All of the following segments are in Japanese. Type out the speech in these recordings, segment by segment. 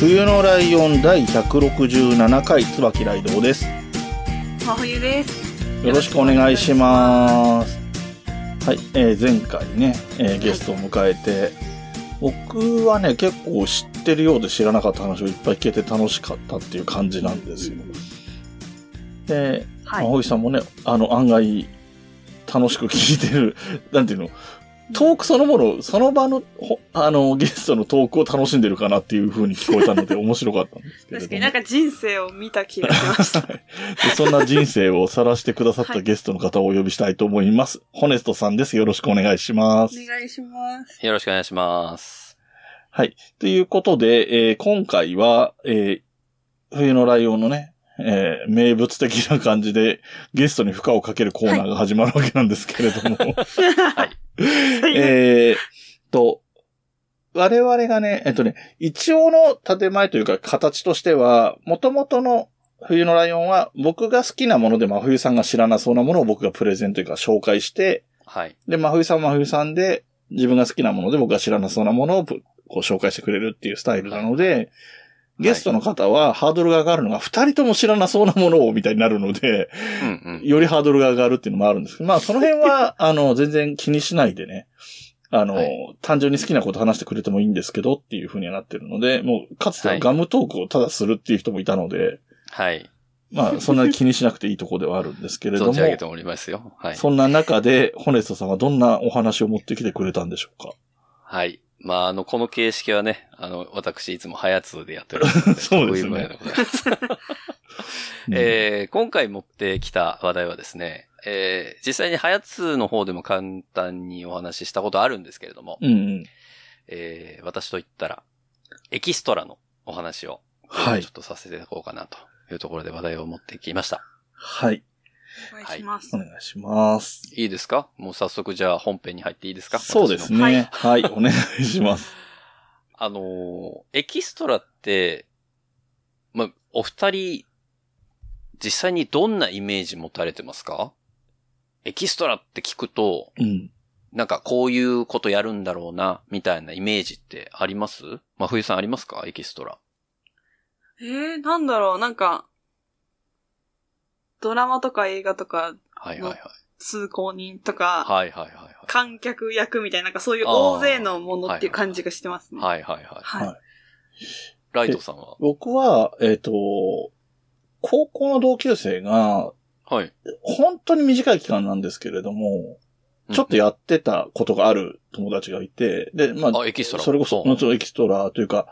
冬のライオン第167回椿ライドウです。真冬です。よろしくお願いします。はい、えー前回ね、えーゲストを迎えて、僕はね、結構知ってるようで知らなかった話をいっぱい聞けて楽しかったっていう感じなんですよ。で、はい。青井さんもね、あの、案外、楽しく聞いてる、なんていうの、トークそのもの、その場の、ほあの、ゲストのトークを楽しんでるかなっていう風に聞こえたので 面白かったんですけれども。確かになんか人生を見た気がしました。でそんな人生を晒してくださったゲストの方をお呼びしたいと思います。ホネストさんです。よろしくお願いします。お願いします。よろしくお願いします。はい。ということで、えー今回は、えー冬のライオンのね、えー名物的な感じでゲストに負荷をかけるコーナーが始まるわけなんですけれども。はい。えーっと、我々がね、えっとね、一応の建前というか形としては、元々の冬のライオンは僕が好きなもので真冬さんが知らなそうなものを僕がプレゼントというか紹介して、はい。で、真冬さんは真冬さんで自分が好きなもので僕が知らなそうなものをぶこう紹介してくれるっていうスタイルなので、ゲストの方はハードルが上がるのが二人とも知らなそうなものをみたいになるので、うんうん。よりハードルが上がるっていうのもあるんですけど、まあその辺は、あの、全然気にしないでね、あの、はい単純に好きなこと話してくれてもいいんですけどっていう風にはなってるので、もうかつてはガムトークをただするっていう人もいたので、はい。まあそんなに気にしなくていいとこではあるんですけれども存じ、上げておりますよ。はい。そんな中で、ホネストさんはどんなお話を持ってきてくれたんでしょうか？はい。まあ、あの、この形式はね、あの、私いつもハヤツでやっておりますので。そうですねこうございます。えー今回持ってきた話題はですね、えー実際にハヤツの方でも簡単にお話ししたことあるんですけれども、うんうん。えー私と言ったら、エキストラのお話を、はいちょっとさせていただこうかなというところで話題を持ってきました。はい。お願いします。お願いします。いいですか？もう早速じゃあ本編に入っていいですか？そうですね。はい、お願いします。あのーエキストラって、ま、お二人、実際にどんなイメージ持たれてますか？エキストラって聞くと、うん。なんかこういうことやるんだろうな、みたいなイメージってあります？ま冬さんありますか？エキストラ。えー、なんだろう、なんか、ドラマとか映画とか、はいはいはい。通行人とか、はいはいはいはい。観客役みたいな、なんかそういう大勢のものっていう感じがしてますね。はいはいはい。はい。はいライトさんは？僕は、えっ、と、高校の同級生が、はい。本当に短い期間なんですけれども、ちょっとやってたことがある友達がいて、で、まあ、あ、エキストラ。それこそ、もちろんエキストラというか、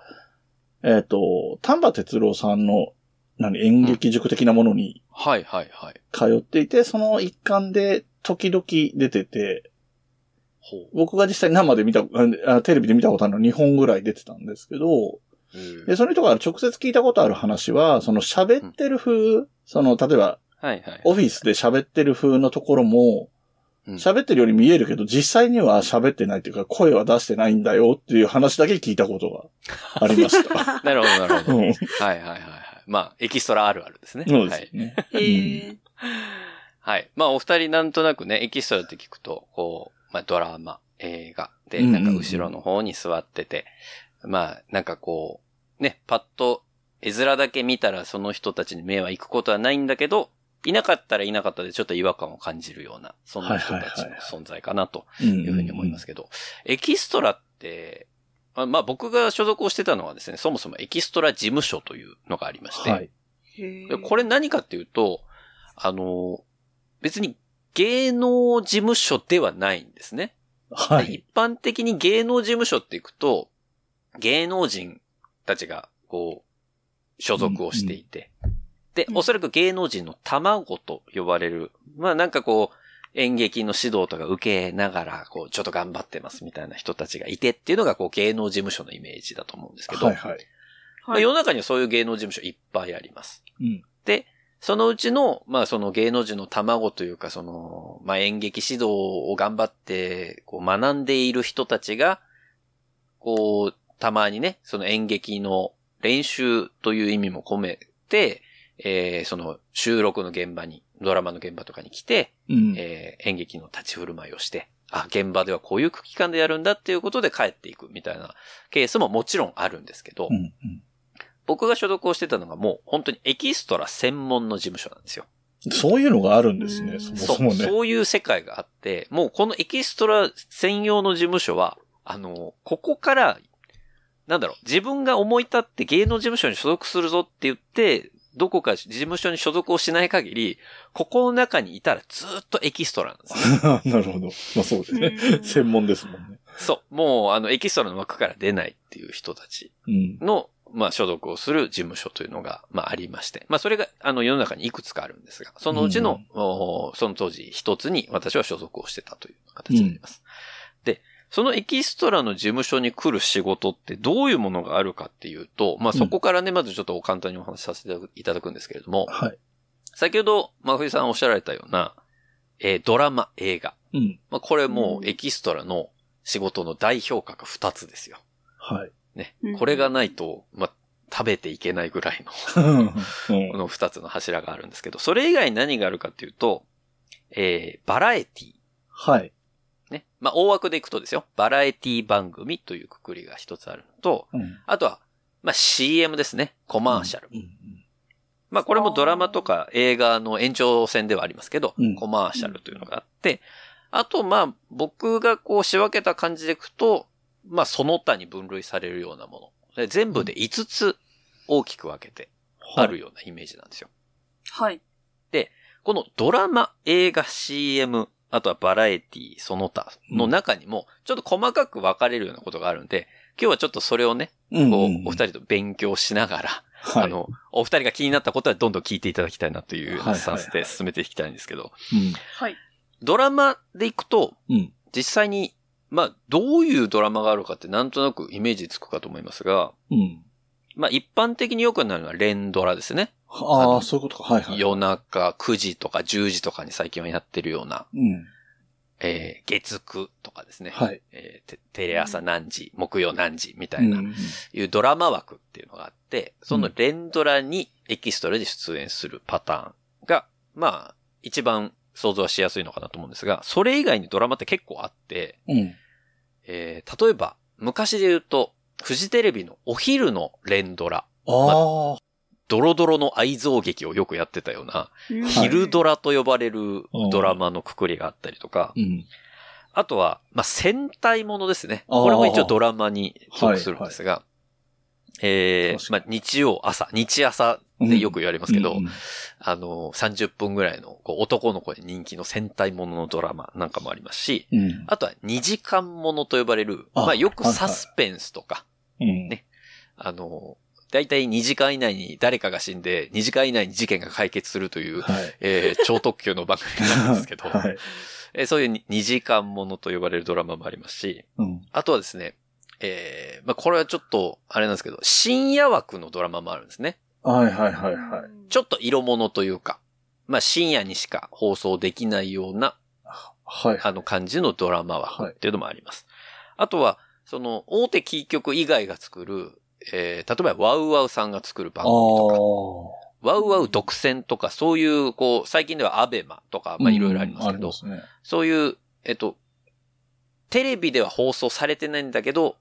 えっ、と、丹波哲郎さんの、何、演劇塾的なものにはいはいはい。通っていて、その一環で時々出てて。僕が実際生で見た、あテレビで見たことあるの2本ぐらい出てたんですけど、で、その人が直接聞いたことある話は、その喋ってる風、その、例えば、はいはい。オフィスで喋ってる風のところも、うん喋ってるように見えるけど、実際には喋ってないというか、声は出してないんだよっていう話だけ聞いたことがありました。なるほどなるほど。はいはいはい。まあ、エキストラあるあるですね。そうではい。すね。へー。はい。まあ、お二人なんとなくね、エキストラって聞くと、こう、まあ、ドラマ、映画で、うんうんうなんんか後ろの方に座ってて、まあ、なんかこう、ね、パッと絵面だけ見たらその人たちに目は行くことはないんだけど、いなかったらいなかったでちょっと違和感を感じるような、そんな人たちの存在かなとうんうんいうふうに思いますけど、エキストラって、まあまあ僕が所属をしてたのはですね、そもそもエキストラ事務所というのがありまして、はい。これ何かっていうと、あの、別に芸能事務所ではないんですね。はい。で一般的に芸能事務所っていくと、芸能人たちが、こう、所属をしていて、で、うんおそらく芸能人の卵と呼ばれる、まあなんかこう、演劇の指導とか受けながら、こう、ちょっと頑張ってますみたいな人たちがいてっていうのが、こう、芸能事務所のイメージだと思うんですけど、はいはい。まあ、世の中にはそういう芸能事務所いっぱいあります。うん。で、そのうちの、まあその芸能人の卵というか、その、まあ演劇指導を頑張って、こう学んでいる人たちが、こう、たまにね、その演劇の練習という意味も込めて、えーその収録の現場に、ドラマの現場とかに来て、うん。えー演劇の立ち振る舞いをして、あ、現場ではこういう空気感でやるんだっていうことで帰っていくみたいなケースももちろんあるんですけど、うん。うん。僕が所属をしてたのがもう本当にエキストラ専門の事務所なんですよ。そういうのがあるんですね、うんそもそう、そもね。そういう世界があって、もうこのエキストラ専用の事務所は、あの、ここから、なんだろう、自分が思い立って芸能事務所に所属するぞって言って、どこか事務所に所属をしない限り、ここの中にいたらずっとエキストラなんですよ。なるほど。まあそうですね。うん専門ですもんね。そう。もう、あの、エキストラの枠から出ないっていう人たちうん。の、まあ、所属をする事務所というのが、まあ、ありまして。まあ、それが、あの、世の中にいくつかあるんですが、そのうちの、おその当時一つに私は所属をしてたという形になります。で、そのエキストラの事務所に来る仕事ってどういうものがあるかっていうと、まあ、そこからね、まずちょっと簡単にお話しさせていただくんですけれども、はい。先ほど、真冬さんおっしゃられたような、えードラマ、映画。うん。まあ、これもうんうエキストラの仕事の代表格二つですよ。はい。ねうん。これがないと、まあ、食べていけないぐらいの、うんこの二つの柱があるんですけど、それ以外に何があるかっていうと、えー、バラエティ。はい。ね。まあ、大枠でいくとですよ。バラエティ番組というくくりが一つあるのと、うん。あとは、まあ、CM ですね。コマーシャル。うん。まあ、これもドラマとか映画の延長線ではありますけど、うんコマーシャルというのがあって、あと、まあ、僕がこう仕分けた感じでいくと、まあ、その他に分類されるようなもの。で全部で5つ大きく分けてあるようなイメージなんですよ。はい。このドラマ、映画、CM、あとはバラエティ、その他の中にも、ちょっと細かく分かれるようなことがあるんで、今日はちょっとそれをね、うん。こううん、お二人と勉強しながら、はい。あの、お二人が気になったことはどんどん聞いていただきたいなというスタンスで進めていきたいんですけど、うん。はい。ドラマでいくと、うん。実際に、まあ、どういうドラマがあるかってなんとなくイメージつくかと思いますが、うん。まあ、一般的によくなるのは連ドラですね。ああそういうことか。はいはい。夜中9時とか10時とかに最近はやってるような、うん。えー、月9とかですね。はい。えーテテレ朝何時、木曜何時みたいな、うん。いうドラマ枠っていうのがあって、その連ドラにエキストラで出演するパターンが、まあ、一番想像はしやすいのかなと思うんですが、それ以外にドラマって結構あって、うん。えー、例えば、昔で言うと、フジテレビのお昼の連ドラ、ああ。ドロドロの愛憎劇をよくやってたような、うん。昼ドラと呼ばれるドラマのくくりがあったりとか、うん。あとは、まあ、戦隊ものですね。これも一応ドラマに属するんですが、えー確まあ、日曜朝、日朝でよく言われますけど、うんあの、30分ぐらいのこう男の子に人気の戦隊もののドラマなんかもありますし、うん。あとは2時間ものと呼ばれる、あまあ、よくサスペンスとか、うん。ね。あの、だいたい2時間以内に誰かが死んで、2時間以内に事件が解決するという、はい。えー超特急の番組なんですけど、はい。えーそういう2時間ものと呼ばれるドラマもありますし、うん。あとはですね、えーまあ、これはちょっと、あれなんですけど、深夜枠のドラマもあるんですね。はいはいはいはい。ちょっと色物というか、まあ、深夜にしか放送できないような、はい。あの感じのドラマ枠っていうのもあります。あとは、その、大手キー局以外が作る、えー、例えば、ワウワウさんが作る番あ組とか、あ。ワウワウ独占とか、そういう、こう、最近ではアベマとか、まあ、いろいろありますけど、うんね。そういう、えっと、テレビでは放送されてないんだけど、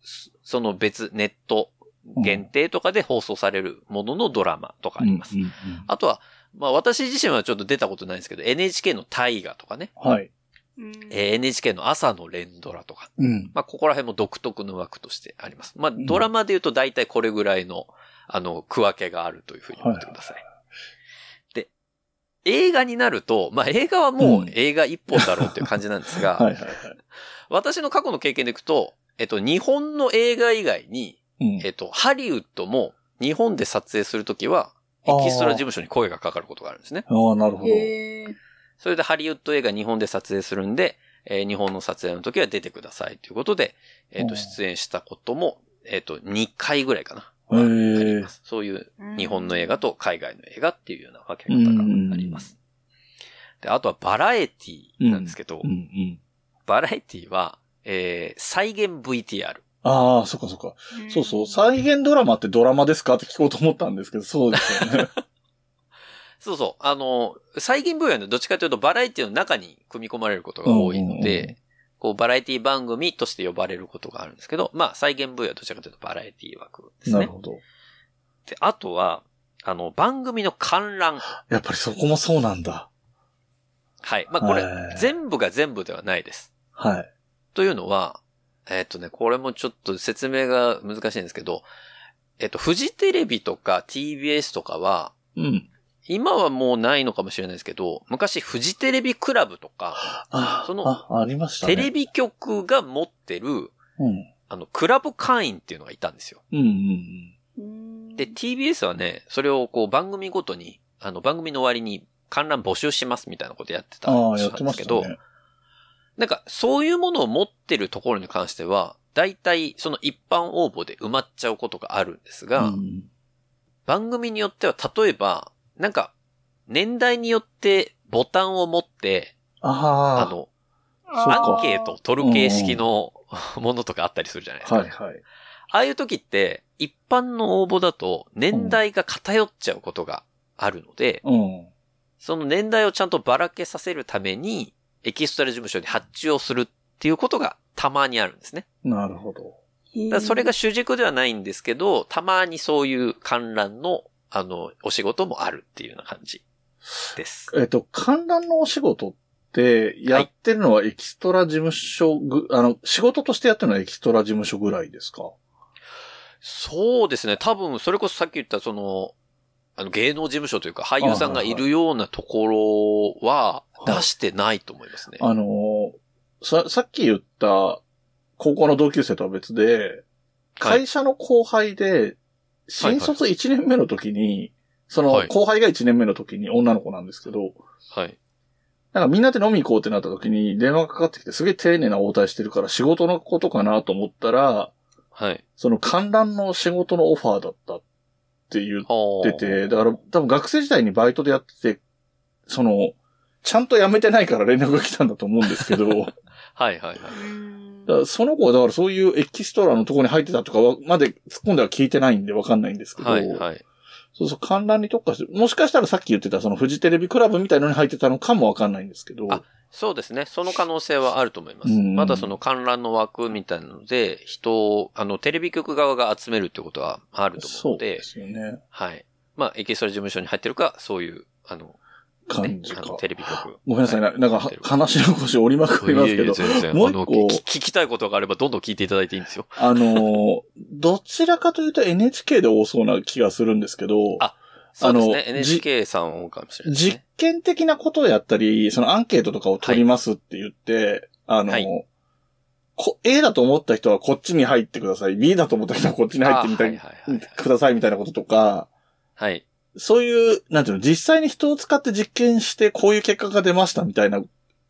そその別、ネット限定とかで放送されるもののドラマとかあります。うんうんうんあとは、まあ私自身はちょっと出たことないんですけど、NHK の大河とかね、はい。うんえー NHK の朝の連ドラとか、うん。まあここら辺も独特の枠としてあります。まあドラマで言うと大体これぐらいの、あの、区分けがあるというふうに思ってください。で、映画になると、まあ映画はもううん映画一本だろうっていう感じなんですが、はいはいはい。私の過去の経験でいくと、えっと、日本の映画以外に、うんえっと、ハリウッドも日本で撮影するときは、エキストラ事務所に声がかかることがあるんですね。ああ、なるほど。それでハリウッド映画日本で撮影するんで、えー日本の撮影の時は出てくださいということで、えっ、と、うん出演したことも、えっ、と、2回ぐらいかな。へーあります。そういう日本の映画と海外の映画っていうような分け方があります。で、あとはバラエティなんですけど、うんうん。バラエティは、えー、再現 VTR。ああ、そっかそっか。そうそう。再現ドラマってドラマですかって聞こうと思ったんですけど、そうですよね。そうそう。あの、再現 VTR のどっちかというとバラエティの中に組み込まれることが多いのうんうんうんで、こう、バラエティ番組として呼ばれることがあるんですけど、まあ、再現 V はどちらかというとバラエティ枠ですね。なるほど。で、あとは、あの、番組の観覧。やっぱりそこもそうなんだ。はい。まあ、これは、い全部が全部ではないです。はい。というのは、えっ、とね、これもちょっと説明が難しいんですけど、えっ、と、フジテレビとか TBS とかは、うん。今はもうないのかもしれないですけど、昔フジテレビクラブとか、あ、その。テレビ局が持ってる、うん。あの、クラブ会員っていうのがいたんですよ。うんうんうんで、TBS はね、それをこう番組ごとに、あの、番組の終わりに観覧募集しますみたいなことやってたうん。ですけど。なんか、そういうものを持ってるところに関しては、大体、その一般応募で埋まっちゃうことがあるんですが、うん番組によっては、例えば、なんか、年代によってボタンを持って、ああの、アンケートを取る形式のものとかあったりするじゃないですあ、か。はいはい。ああいう時って、一般の応募だと、年代が偏っちゃうことがあるので、うん。その年代をちゃんとばらけさせるために、エキストラ事務所に発注をするっていうことがたまにあるんですね。なるほど。それが主軸ではないんですけど、たまにそういう観覧の、あの、お仕事もあるっていうような感じです。えっと、観覧のお仕事って、やってるのはエキストラ事務所ぐ、あの、仕事としてやってるのはエキストラ事務所ぐらいですか？そうですね。多分、それこそさっき言ったその、あの、芸能事務所というか俳優さんがいるようなところははい出してないと思いますね。あのーさ、さっき言った高校の同級生とは別で、はい会社の後輩で、新卒1年目の時に、そのはい後輩が1年目の時に女の子なんですけど、はい。なんかみんなで飲み行こうってなった時に電話がかかってきてすげえ丁寧な応対してるから仕事のことかなと思ったら、はい。その観覧の仕事のオファーだったって言ってて、だから多分学生時代にバイトでやってて、その、ちゃんと辞めてないから連絡が来たんだと思うんですけど、はいはいはい。うんだその子はだからそういうエキストラのところに入ってたとかは、まで突っ込んでは聞いてないんでわかんないんですけど、はいはい。そうそう、観覧に特化して、もしかしたらさっき言ってたそのフジテレビクラブみたいのに入ってたのかもわかんないんですけど、あそうですね。その可能性はあると思います。うんまだその観覧の枠みたいなので、人を、あの、テレビ局側が集めるってことはあると思そううので、ですよね。はい。まあ、エキストラ事務所に入ってるか、そういう、あの、感じか。テレビ局。ごめんなさい、なはいなんかは話の腰折りまくりますけどもう一個聞聞きたいことがあればどんどん聞いていただいていいんですよ。あのー、どちらかというと NHK で多そうな気がするんですけど、あそうですね。NHK さん多いかもしれない実ね。験的なことをやったり、そのアンケートとかを取りますって言って、あの、はいこ A だと思った人はこっちに入ってください。B だと思った人はこっちに入ってみたい、あはいはいはいはいくださいみたいなこととか、はい。そういう、なんていうの、実際に人を使って実験してこういう結果が出ましたみたいな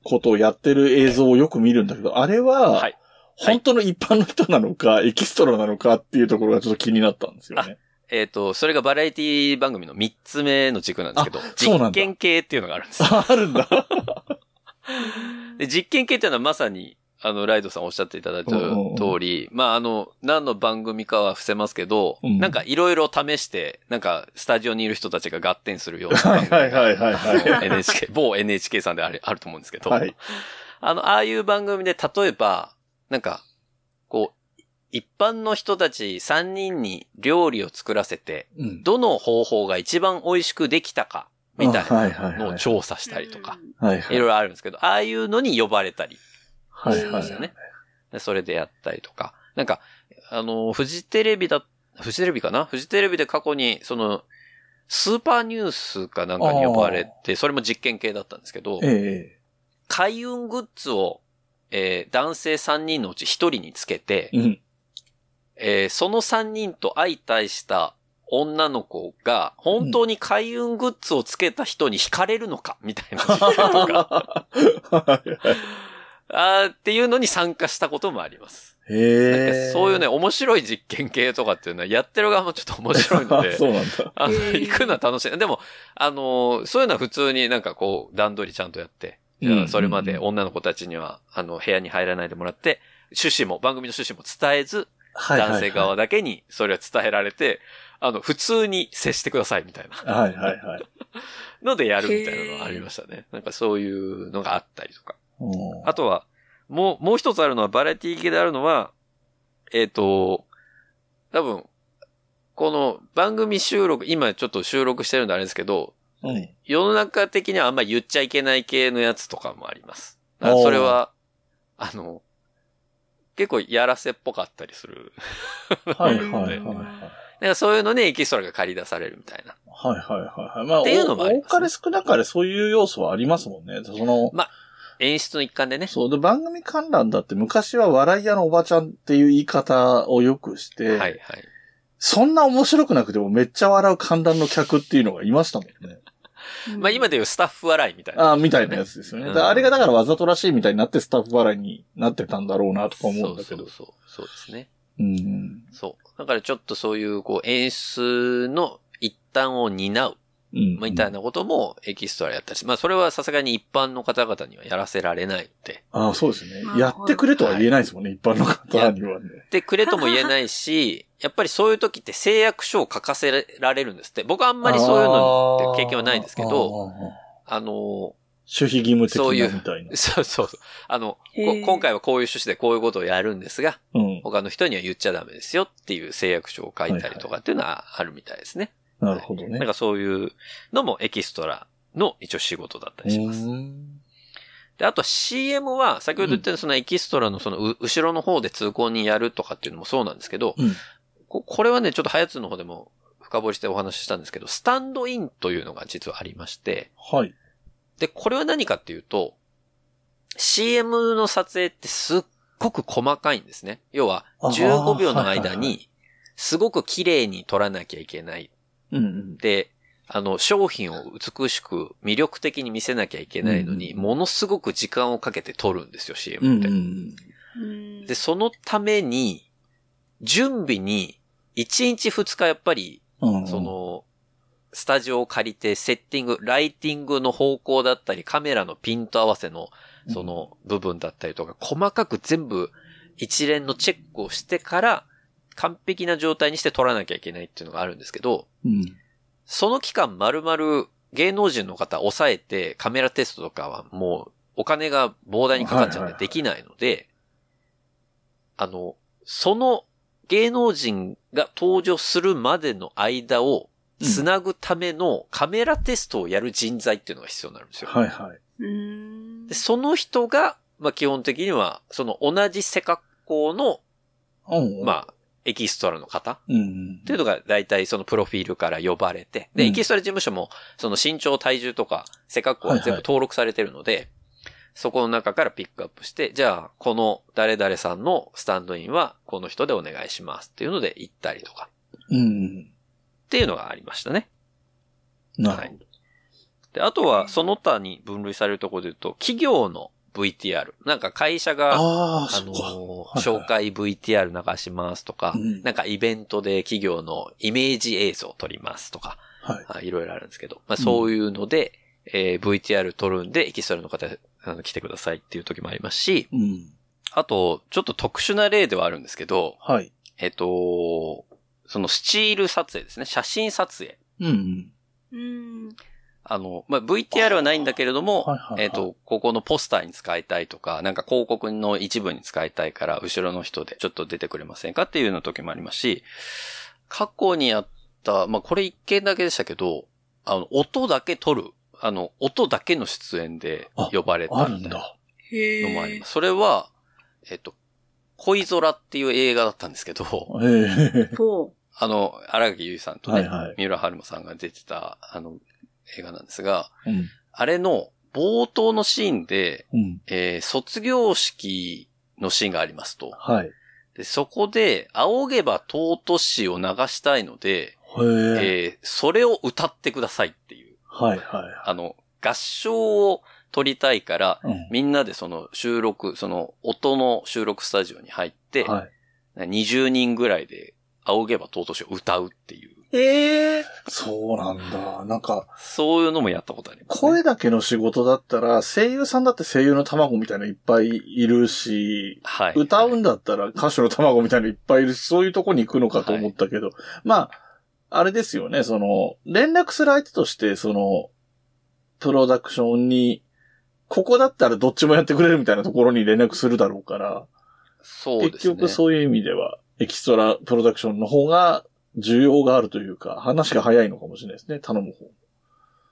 ことをやってる映像をよく見るんだけど、あれは、はい。本当の一般の人なのか、エキストラなのかっていうところがちょっと気になったんですよね。えっ、と、それがバラエティ番組の3つ目の軸なんですけど、実験系っていうのがあるんです。あ、あるんだ。で実験系っていうのはまさに、あの、ライドさんおっしゃっていただいた通り、まあ、あの、何の番組かは伏せますけど、うん。なんかいろいろ試して、なんかスタジオにいる人たちが合点するようなはい番組が。はいはいはい。NHK、某 NHK さんであるあると思うんですけど、はい。あの、ああいう番組で例えば、なんか、こう、一般の人たち3人に料理を作らせて、うん。どの方法が一番美味しくできたか、みたいなのを調査したりとか、はいはい。いろいろあるんですけど、ああいうのに呼ばれたりはいはいね。でそれでやったりとか。なんか、あの、フジテレビだ、フジテレビかな？フジテレビで過去に、その、スーパーニュースかなんかに呼ばれて、それも実験系だったんですけど、え開運グッズを、えー男性3人のうち1人につけてえ、うん。えーその3人と相対した女の子が本当に開運グッズをつけた人に惹かれるのか？みたいな あーっていうのに参加したこともあります。なんへそういうね、面白い実験系とかっていうのはやってる側もちょっと面白いので、そうなんだ。あの、へー行くのは楽しい。でも、あの、そういうのは普通になんかこう、段取りちゃんとやって、それまで女の子たちには、あの、部屋に入らないでもらって、趣旨も、番組の趣旨も伝えず、はいはいはい男性側だけにそれは伝えられて、あの、普通に接してくださいみたいなはいはいはい。のでやるみたいなのがありましたね。なんかそういうのがあったりとか。うんあとは、もう、もう一つあるのは、バラエティ系であるのは、えっ、と、多分、この番組収録、今ちょっと収録してるんであれですけど、うん。世の中的にはあんま言っちゃいけない系のやつとかもあります。あそれは、あの、結構やらせっぽかったりする。はいはいはいはい。なんかそういうのにエキストラが借り出されるみたいな。はいはいはいはい。まあ、っていうのもありますね多かれ少なかれそういう要素はありますもんね。その、演出の一環でね。そうで、番組観覧だって昔は笑い屋のおばちゃんっていう言い方をよくして、はいはい。そんな面白くなくてもめっちゃ笑う観覧の客っていうのがいましたもんね。まあ今でいうスタッフ笑いみたいな。ああ、みたいなやつですよね。うんあれがだからわざとらしいみたいになってスタッフ笑いになってたんだろうなとか思うんだけど。そうそうそう。そうですね。うん。そう。だからちょっとそういう、こう、演出の一端を担ううん。みたいなこともエキストラやったりし、まあそれはさすがに一般の方々にはやらせられないので、ああ、そうですねま。あやってくれとは言えないですもんね、一般の方にはね。でくれとも言えないし、やっぱりそういう時って誓約書を書かせられるんですって。僕はあんまりそういうのって経験はないんですけど、あの、守秘義務的そういうなみたいな。そ うそうそう。あの、今回はこういう趣旨でこういうことをやるんですが、うん。他の人には言っちゃダメですよっていう誓約書を書いたりとかっていうのはあるみたいですね。なるほどねなん。かそういうのもエキストラの一応仕事だったりします。うんで、あと CM は、先ほど言ったそのエキストラのそのう後ろの方で通行にやるとかっていうのもそうなんですけど、うん。ここれはね、ちょっとハヤツの方でも深掘りしてお話ししたんですけど、スタンドインというのが実はありまして、はい。で、これは何かっていうと、CM の撮影ってすっごく細かいんですね。要は、あ15秒の間に、すごく綺麗に撮らなきゃいけない。うんうん。で、あの、商品を美しく魅力的に見せなきゃいけないのに、うんものすごく時間をかけて撮るんですよ、う CM って。んうん。うんで、そのために、準備に、1日2日やっぱり、うん。そ、の、スタジオを借りてセッティング、ライティングの方向だったり、カメラのピント合わせの、その部分だったりとか、細かく全部一連のチェックをしてから、完璧な状態にして撮らなきゃいけないっていうのがあるんですけど、うん。その期間丸々芸能人の方抑えてカメラテストとかはもうお金が膨大にかかっちゃうんはいはいはいでできないので、あの、その芸能人が登場するまでの間をつなぐためのカメラテストをやる人材っていうのが必要になるんですよ。はいはい。うんでその人が、まあ基本的には、その同じ背格好の、うん。まあ、エキストラの方？うんうん。っていうのが大体そのプロフィールから呼ばれて、で、うんエキストラ事務所もその身長、体重とか背格好は全部登録されてるので、そこの中からピックアップして、じゃあ、この誰々さんのスタンドインはこの人でお願いしますっていうので行ったりとかうん。っていうのがありましたね。なるほど。で、あとはその他に分類されるところで言うと、企業の VTR。なんか会社が、あの紹介 VTR 流しますとか、うんなんかイベントで企業のイメージ映像を撮りますとか、はい。あいろいろあるんですけど、まあそういうので、えー VTR 撮るんでエキストラの方あの来てくださいっていう時もありますし、うん。あと、ちょっと特殊な例ではあるんですけど、はい。えっ、と、そのスチール撮影ですね、写真撮影。うんうん。うんあの、まあ、VTR はないんだけれども、はいはいはいえっ、と、ここのポスターに使いたいとか、なんか広告の一部に使いたいから、後ろの人でちょっと出てくれませんかっていうような時もありますし、過去にやった、まあ、これ一件だけでしたけど、あの、音だけ撮る、あの、音だけの出演で呼ばれたあるんみたいなだ。へえ。のもあります。それは、えっ、と、恋空っていう映画だったんですけど、ええ。ほあの、荒垣結衣さんとね、はいはい三浦春馬さんが出てた、あの、映画なんですが、うん。あれの冒頭のシーンで、うん。えー卒業式のシーンがありますと。はい。でそこで、仰げば尊しを流したいので、へえ。えーそれを歌ってくださいっていう、はいはいはあの、合唱を取りたいから、い。うん。みんなでその収録、その音の収録スタジオに入って、はい。20人ぐらいで、仰げば尊しを歌うっていう、へえ。そうなんだ。なんか、そういうのもやったことあります、ね。声だけの仕事だったら、声優さんだって声優の卵みたいなのいっぱいいるし、はい。歌うんだったら歌手の卵みたいなのいっぱいいるし、そういうとこに行くのかと思ったけど、まあ、あれですよね、その、連絡する相手として、その、プロダクションに、ここだったらどっちもやってくれるみたいなところに連絡するだろうから、そうですね。結局そういう意味では、エキストラプロダクションの方が需要があるというか、話が早いのかもしれないですね、頼む方。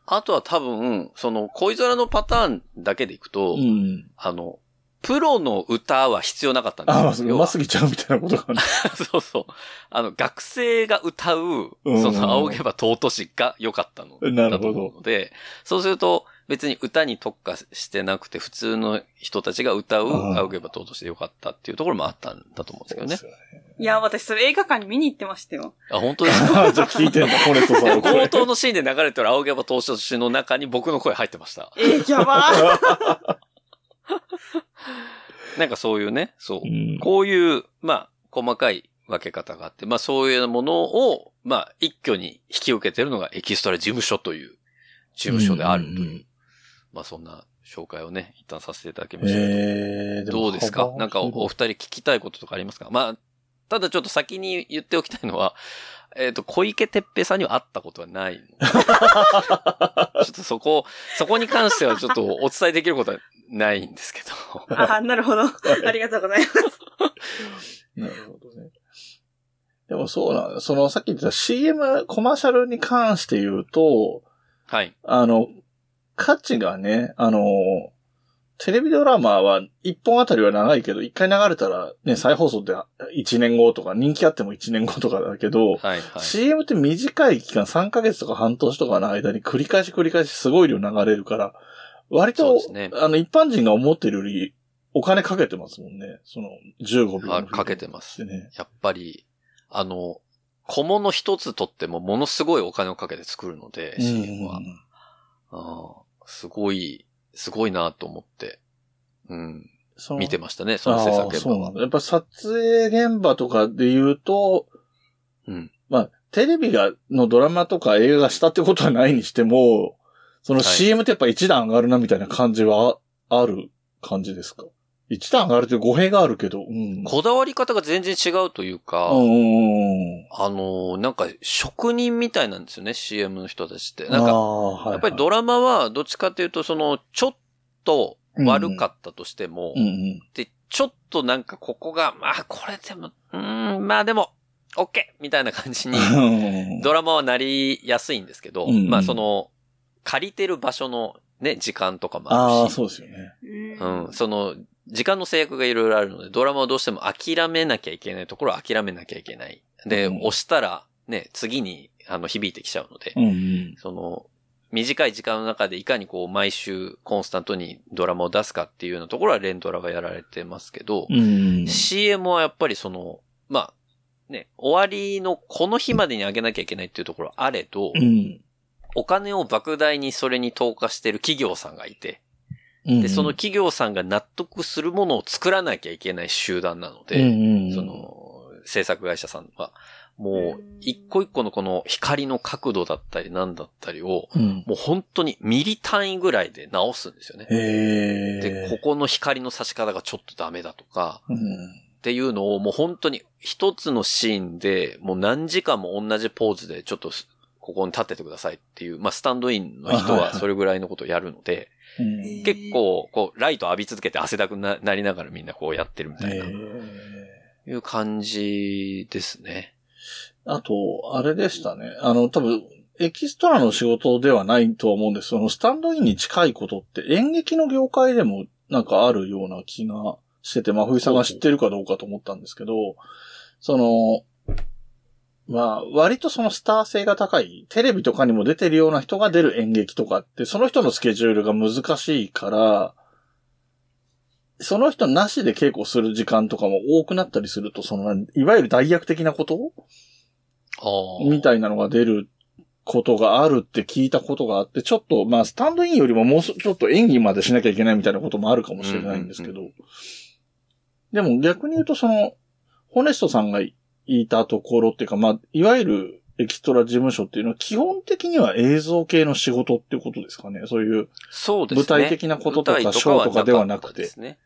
あとは多分、その恋空のパターンだけでいくと、うん。あの、プロの歌は必要なかったんですあ、よ。まあ、そうますぎちゃうみたいなことがね。そうそう。あの、学生が歌う、うんその、仰げば尊しが良かったの。なるほどで、そうすると、別に歌に特化してなくて、普通の人たちが歌う、うん仰げば尊しで良かったっていうところもあったんだと思うんですけどね。ねいや、私それ映画館に見に行ってましたよ。あ、本当ですか？じゃあ聞いてんだ、コネットさ冒頭のシーンで流れてる仰げば尊しの中に僕の声入ってました。えー、やばー。なんかそういうね、そうう。んこういう、まあ、細かい分け方があって、まあそういうものを、まあ一挙に引き受けてるのがエキストラ事務所という事務所であるという、まあそんな紹介をね、一旦させていただきましたけど、えー、どうですか？幅なんかおお二人聞きたいこととかありますか？まあ、ただちょっと先に言っておきたいのは、えっ、と、小池徹平さんには会ったことはない。ちょっとそこ、そこに関してはちょっとお伝えできることはないんですけど。あ、なるほど。ありがとうございます。なるほどね。でもそうなんだ。その、さっき言ってた CM、コマーシャルに関して言うと、はい。あの、価値がね、あの、テレビドラマは一本あたりは長いけど、一回流れたらね、再放送で1年後とか、人気あっても1年後とかだけど、はい、はい。CM って短い期間、3ヶ月とか半年とかの間に繰り返し繰り返しすごい量流れるから、割と、ねあの、一般人が思ってるよりお金かけてますもんね。その、15秒のあかけてますね。やっぱり、あの、小物一つとってもものすごいお金をかけて作るので、CM は。あーすごい、すごいなと思って、うん、見てましたね、その制作現場は。そうなんだ。やっぱ撮影現場とかで言うと、うん。まあ、テレビが、のドラマとか映画がしたってことはないにしても、そのはい CM ってやっぱ一段上がるなみたいな感じはあある感じですか？一段上がるという語弊があるけど、うん。こだわり方が全然違うというか。あの、なんか職人みたいなんですよね、CM の人たちって。あなんか、あはいはいやっぱりドラマはどっちかというと、その、ちょっと悪かったとしても、うんうん。で、ちょっとなんかここが、まあこれでも、うーん、まあでも、OK! みたいな感じに、ドラマはなりやすいんですけど、うんうんまあその、借りてる場所のね、時間とかもああ、あるし、そうですよね。うん、その、時間の制約がいろいろあるので、ドラマはどうしても諦めなきゃいけないところは諦めなきゃいけない。で、うん押したら、ね、次に、あの、響いてきちゃうので、うんうん。その、短い時間の中でいかにこう、毎週コンスタントにドラマを出すかっていうようなところは連ドラがやられてますけど、うん。CM はやっぱりその、まあ、ね、終わりのこの日までに上げなきゃいけないっていうところあれど、うん。お金を莫大にそれに投下してる企業さんがいて、うん。で、その企業さんが納得するものを作らなきゃいけない集団なのうんで、うん、その、制作会社さんは、もう、一個一個のこの光の角度だったりなんだったりを、うん。もう本当にミリ単位ぐらいで直すんですよね。で、ここの光の差し方がちょっとダメだとか、うん。っていうのをもう本当に一つのシーンでもう何時間も同じポーズでちょっとここに立っててくださいっていう、まあスタンドインの人はそれぐらいのことをやるので、うん。結構こうライト浴び続けて汗だくななりながらみんなこうやってるみたいな、へいう感じですね。あと、あれでしたね。あの、多分、エキストラの仕事ではないとは思うんですそのスタンドインに近いことって演劇の業界でもなんかあるような気がしてて、真冬さんが知ってるかどうかと思ったんですけど、その、まあ、割とそのスター性が高い、テレビとかにも出てるような人が出る演劇とかって、その人のスケジュールが難しいから、その人なしで稽古する時間とかも多くなったりすると、その、いわゆる代役的なこと？みたいなのが出ることがあるって聞いたことがあって、ちょっと、まあ、スタンドインよりももうちょっと演技までしなきゃいけないみたいなこともあるかもしれないんですけど、でも逆に言うとその、ホネストさんがいたところっていうか、まあ、いわゆるエキストラ事務所っていうのは基本的には映像系の仕事っていうことですかね。そういうそうですね。舞台的なこととかショーとかではなくてですね。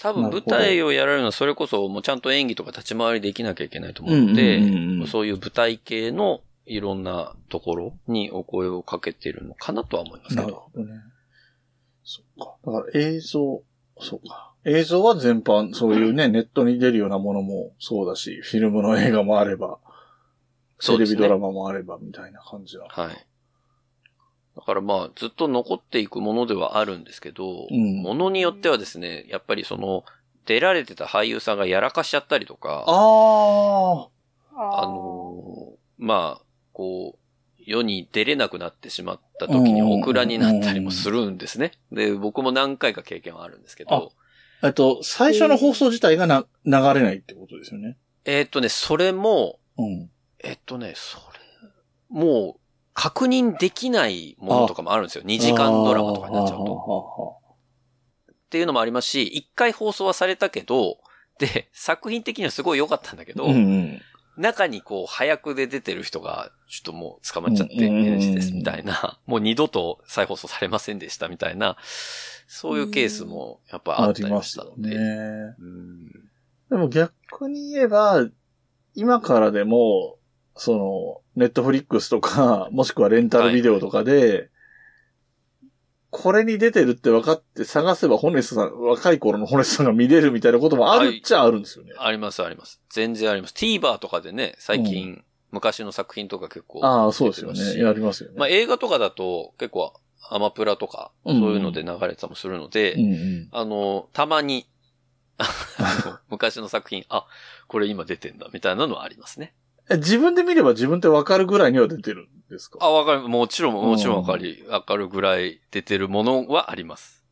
多分舞台をやられるのはそれこそもうちゃんと演技とか立ち回りできなきゃいけないと思うので、そういう舞台系のいろんなところにお声をかけてるのかなとは思いますけど。なるほどね。そっか。だから映像、そうか。映像は全般、そういうね、ネットに出るようなものもそうだし、フィルムの映画もあれば、テレビドラマもあれば、みたいな感じだ。はい。だからまあ、ずっと残っていくものではあるんですけど、うんものによってはですね、やっぱりその、出られてた俳優さんがやらかしちゃったりとか、ああのーまあ、こう、世に出れなくなってしまった時にオクラになったりもするんですね。で、僕も何回か経験はあるんですけど、あ。えっと、最初の放送自体がな、流れないってことですよね。えーっとね、それも、うん。えっとね、それ、もう、確認できないものとかもあるんですよ。2時間ドラマとかになっちゃうと。と。っていうのもありますし、1回放送はされたけど、で、作品的にはすごい良かったんだけど、うんうん。中にこう、早くで出てる人が、ちょっともう捕まっちゃって、NG ですみたいな、もう二度と再放送されませんでしたみたいな、そういうケースもやっぱああったりましたので。でも逆に言えば、今からでも、その、ネットフリックスとか、もしくはレンタルビデオとかで、これに出てるって分かって探せばホネスさん、若い頃のホネスさんが見れるみたいなこともあるっちゃあるんですよね。ありますあります。全然あります。TVer とかでね、最近、昔の作品とか結構。ああ、そうですよね。やりますよね。まあ映画とかだと結構アマプラとか、そういうので流れてたりもするので、うんうん。あの、たまに、昔の作品、あ、これ今出てんだ、みたいなのはありますね。え自分で見れば自分って分かるぐらいには出てるんですか？あ、わかる。もちろん、もちろんわかり、わかるぐらい出てるものはあります。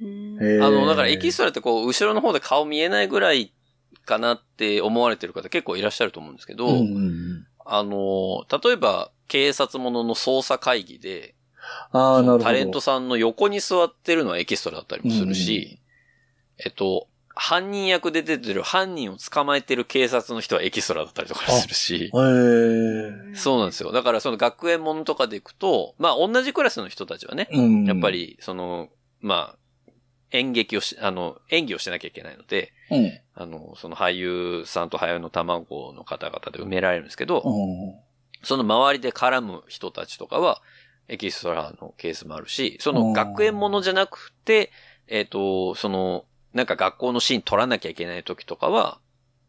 あの、だからエキストラってこう、後ろの方で顔見えないぐらいかなって思われてる方結構いらっしゃると思うんですけど、うんうんうん。あの、例えば、警察ものの捜査会議で、ああ、なるほど。タレントさんの横に座ってるのはエキストラだったりもするし、えっと、犯人役で出てる犯人を捕まえてる警察の人はエキストラだったりとかするし。そうなんですよ。だからその学園ものとかで行くと、まあ同じクラスの人たちはね、うん。やっぱ。り、その、まあ、演劇をし、あの、演技をしなきゃいけないので、うん。あの、その俳優さんと俳優の卵の方々で埋められるんですけど、うん。その周りで絡む人たちとかは、エキストラのケースもあるし、その学園ものじゃなくて、えっ、と、その、なんか学校のシーン撮らなきゃいけない時とかは、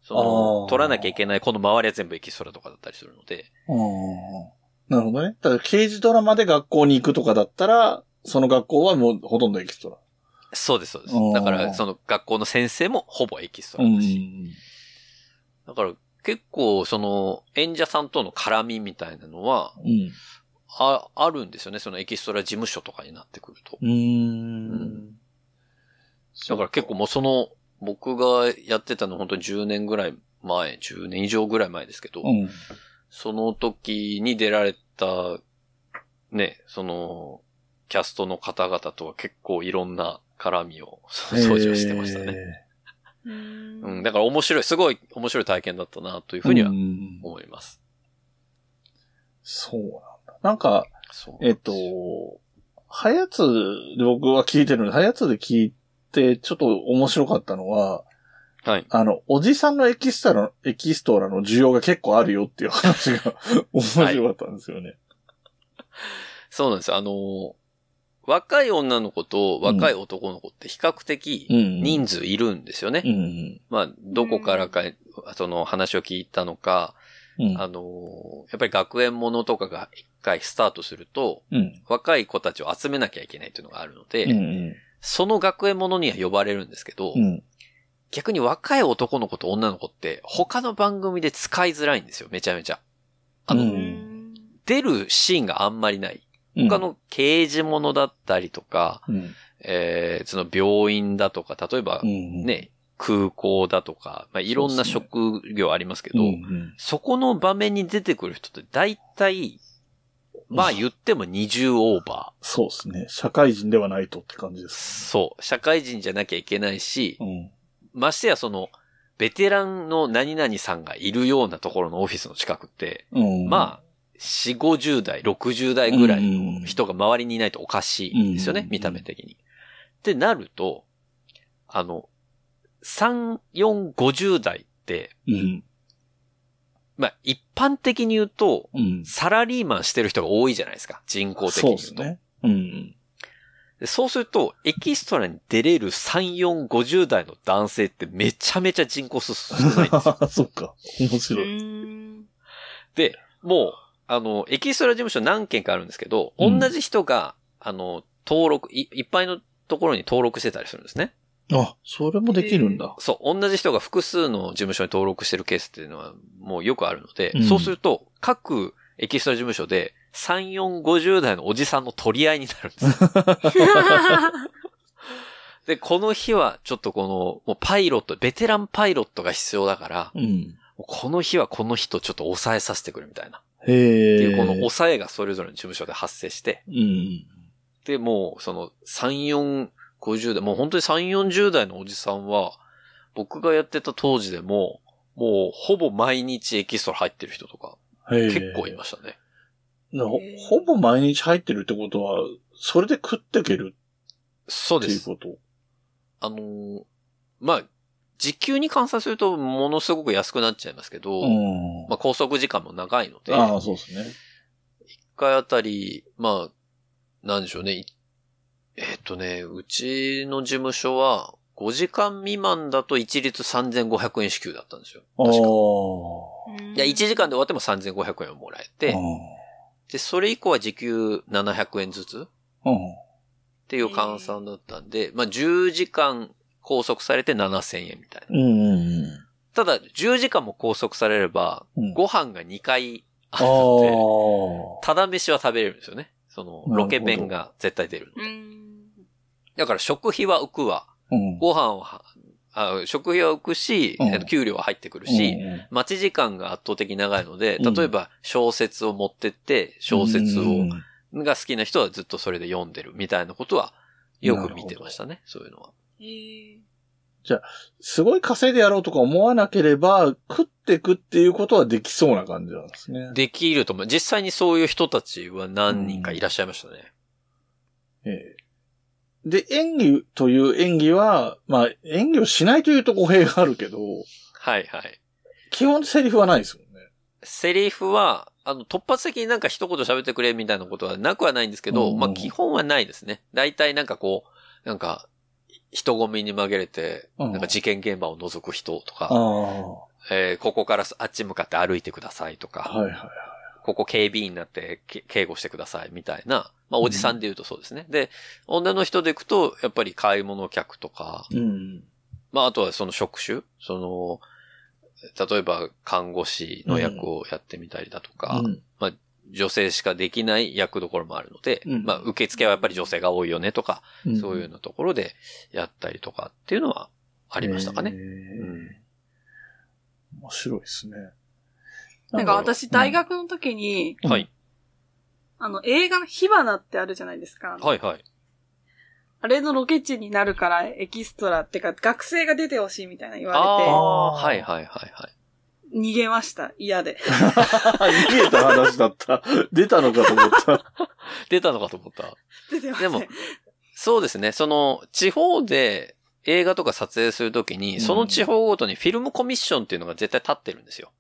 そあの、ー撮らなきゃいけないこの周りは全部エキストラとかだったりするので、うんなるほどね。だから刑事ドラマで学校に行くとかだったら、その学校はもうほとんどエキストラ。そうです、そうです。だから、その学校の先生もほぼエキストうラだし、ん。だから結構、その、演者さんとの絡みみたいなのは、うん。あ、あるんですよね。そのエキストラ事務所とかになってくると。うーん。だから結構もうその、僕がやってたの本当に10年ぐらい前、10年以上ぐらい前ですけど、うん。その時に出られた、ね、その、キャストの方々とは結構いろんな絡みを、当時はしてましたね。うんうん、だから面白い、すごい面白い体験だったな、というふうにはん思います。そうなんだ。なんか、そうえっと、はやつで僕は聞いてるので、はやつで聞いて、ちょっと面白かったのは、はい。あの、おじさんのエキストラ、エキストラの需要が結構あるよっていう話が 面白かったんですよね。そうなんですよ。あの、若い女の子と若い男の子って比較的うん。人数いるんですよね。うん。まあ、どこからか、その話を聞いたのか、うん。あの、やっぱり学園ものとかが一回スタートすると、うん。若い子たちを集めなきゃいけないというのがあるので、うん。その学園ものには呼ばれるんですけど、うん。逆に若い男の子と女の子って他の番組で使いづらいんですよ、めちゃめちゃ。あの、うん出るシーンがあんまりない。うん。他の刑事ものだったりとか、うん。えー、その病院だとか、例えばうん。ね、空港だとか、まあ、いろんな職業ありますけど、うんうんそこの場面に出てくる人って大体、まあ言っても20オーバそうですね。社会人ではないとって感じでー。す。そう。社会人じゃなきゃいけないし、うん。ましてやその、ベテランの何々さんがいるようなところのオフィスの近くって、うん。まあ、4、50代、60代ぐらいの人が周りにいないとおかしいですよね、うん見た目的に。ってなると、あの、3、4、50代って、うん。まあ、一般的に言うと、うん。サラリーマンしてる人が多いじゃないですか。人口的そうに言うと。ですね。うん。でそうすると、エキストラに出れる3、4、50代の男性ってめちゃめちゃ人口数少ないんですよ。そっか。面う白い。で、もう、あの、エキストラ事務所何件かあるんですけど、うん同じ人が、あの、登録い、いっぱいのところに登録してたりするんですね。あ、それもできるんだ。そう、同じ人が複数の事務所に登録してるケースっていうのはもうよくあるので、うんそうすると、各エキストラ事務所で3、4、50代のおじさんの取り合いになるんですよ。で、この日はちょっとこの、もうパイロット、ベテランパイロットが必要だから、うん。この日はこの人ちょっと抑えさせてくれみたいな。へえ。っていうこの抑えがそれぞれの事務所で発生して、うん。で、もうその3、4、50代、もう本当に3、40代のおじさんは、僕がやってた当時でも、もうほぼ毎日エキストラ入ってる人とか。結構いましたね。なほほぼ毎日入ってるってことは、それで食っていけるそうです。っていうこと？あのーまあ、時給に換算するとものすごく安くなっちゃいますけど、うん。まあ拘束時間も長いので、ああ、そうですね。一回あたり、まあ、なんでしょうね。いえーっとね、うちの事務所は、5時間未満だと一律3500円支給だったんですよ。確か。うんいや、1時間で終わっても3500円をもらえて、で、それ以降は時給700円ずつうん。っていう換算だったんで、まあ10時間拘束されて7000円みたいな。うん。うん。ただ、10時間も拘束されれば、うんご飯が2回ああるので、あ。ただ飯は食べれるんですよね。その、ロケ弁が絶対出る。うん。だから食費は浮くわ。うん。ご飯は、あ食費は浮くし、うんえっと給料は入ってくるし、うん待ち時間が圧倒的に長いので、うん例えば小説を持ってって、小説を、うんが好きな人はずっとそれで読んでるみたいなことは、よく見てましたね、そういうのは。えーすごい稼いでやろうとか思わなければ、食ってくっていうことはできそうな感じなんですね。できると思う。実際にそういう人たちは何人かいらっしゃいましたね。ええで、演技という演技は、まあ、演技をしないというと語弊があるけど、はいはい。基本セリフはないですもんね。セリフは、あの、突発的になんか一言喋ってくれみたいなことはなくはないんですけど、うんまあ基本はないですね。大体なんかこう、なんか、人混みに紛れて、うんなんか事件現場を覗く人とか、えーここからあっち向かって歩いてくださいとか、いはいはい。ここ警備員になってけ警護してくださいみたいな、まあおじさんで言うとそうですね。で、女の人で行くと、やっぱり買い物客とか、うん。まああとはその職種、その、例えば看護師の役をやってみたりだとか、うん。女性しかできない役どころもあるので、うん。まあ受付はやっぱり女性が多いよねとか、うん。そういうようなところでやったりとかっていうのはありましたかね。面白いですね。なんか私、大学の時に、うんはい。あの、映画火花ってあるじゃないですか。はいはい。あれのロケ地になるから、エキストラってか、学生が出てほしいみたいな言あわあ、はいはいはいはい。れて、逃げました。嫌で。逃げた話だった。出たのかと思った。出たのかと思った。出てません。でも、そうですね。その、地方で映画とか撮影するときに、うんその地方ごとにフィルムコミッションっていうのが絶対立ってるんですよ。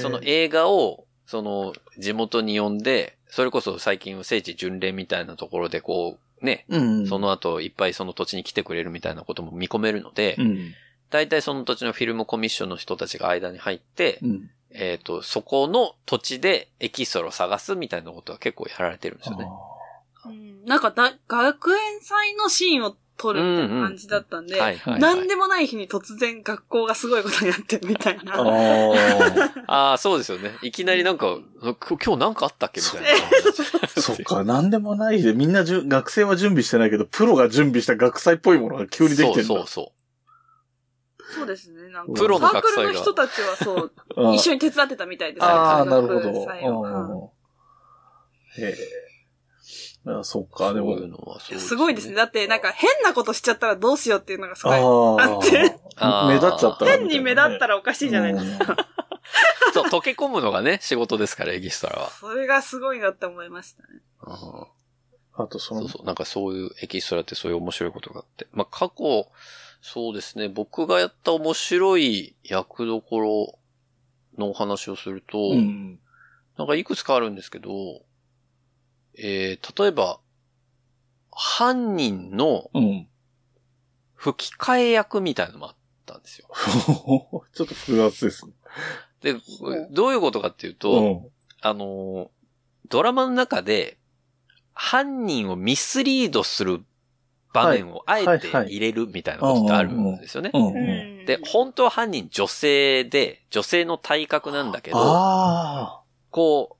その映画を、その、地元に呼んで、それこそ最近は聖地巡礼みたいなところでこう、ね、うん。その後いっぱいその土地に来てくれるみたいなことも見込めるのでう、ん。大体その土地のフィルムコミッションの人たちが間に入ってう、ん。えっと、そこの土地でエキストラを探すみたいなことは結構やられてるんですよね。うんなんかだ、学園祭のシーンを撮るみたいな感じだったんで、はいはい、はい。なんでもない日に突然学校がすごいことになってるみたいな。あ あ。そうですよね。いきなりなんか、く今日なんかあったっけ？みたいな。そっか、なんでもないで、みんなじゅ学生は準備してないけど、プロが準備した学祭っぽいものが急にできてるんだ。そうそうそそうですね。なんか、プロのサーク学祭がルの人たちはそう、うん一緒に手伝ってたみたいです。ああ、なる学ほど。へえ。あそっか、でもそう。いうのはそうすごいですね。。だって、なんか変なことしちゃったらどうしようっていうのがすごい。ああってあ。目立っちゃったら変に目立ったらおかしいじゃないですか。か。そう、溶け込むのがね、仕事ですから、エキストラは。それがすごいなって思いましたね。うんあとそのそう、そう。なんかそういうエキストラってそういう面白いことがあって。まあ、過去、そうですね。僕がやった面白い役どころのお話をすると、うん。なんかいくつかあるんですけど、えー、例えば、犯人のうん。吹き替え役みたいなのもあったんですよ。ちょっと複雑ですね。で、どういうことかっていうと、うん。あのードラマの中で、犯人をミスリードする場面をあえて入れるみたいなことってあるんですよねう。ん。ううん。んで、本当は犯人女性で、女性の体格なんだけど、あこう、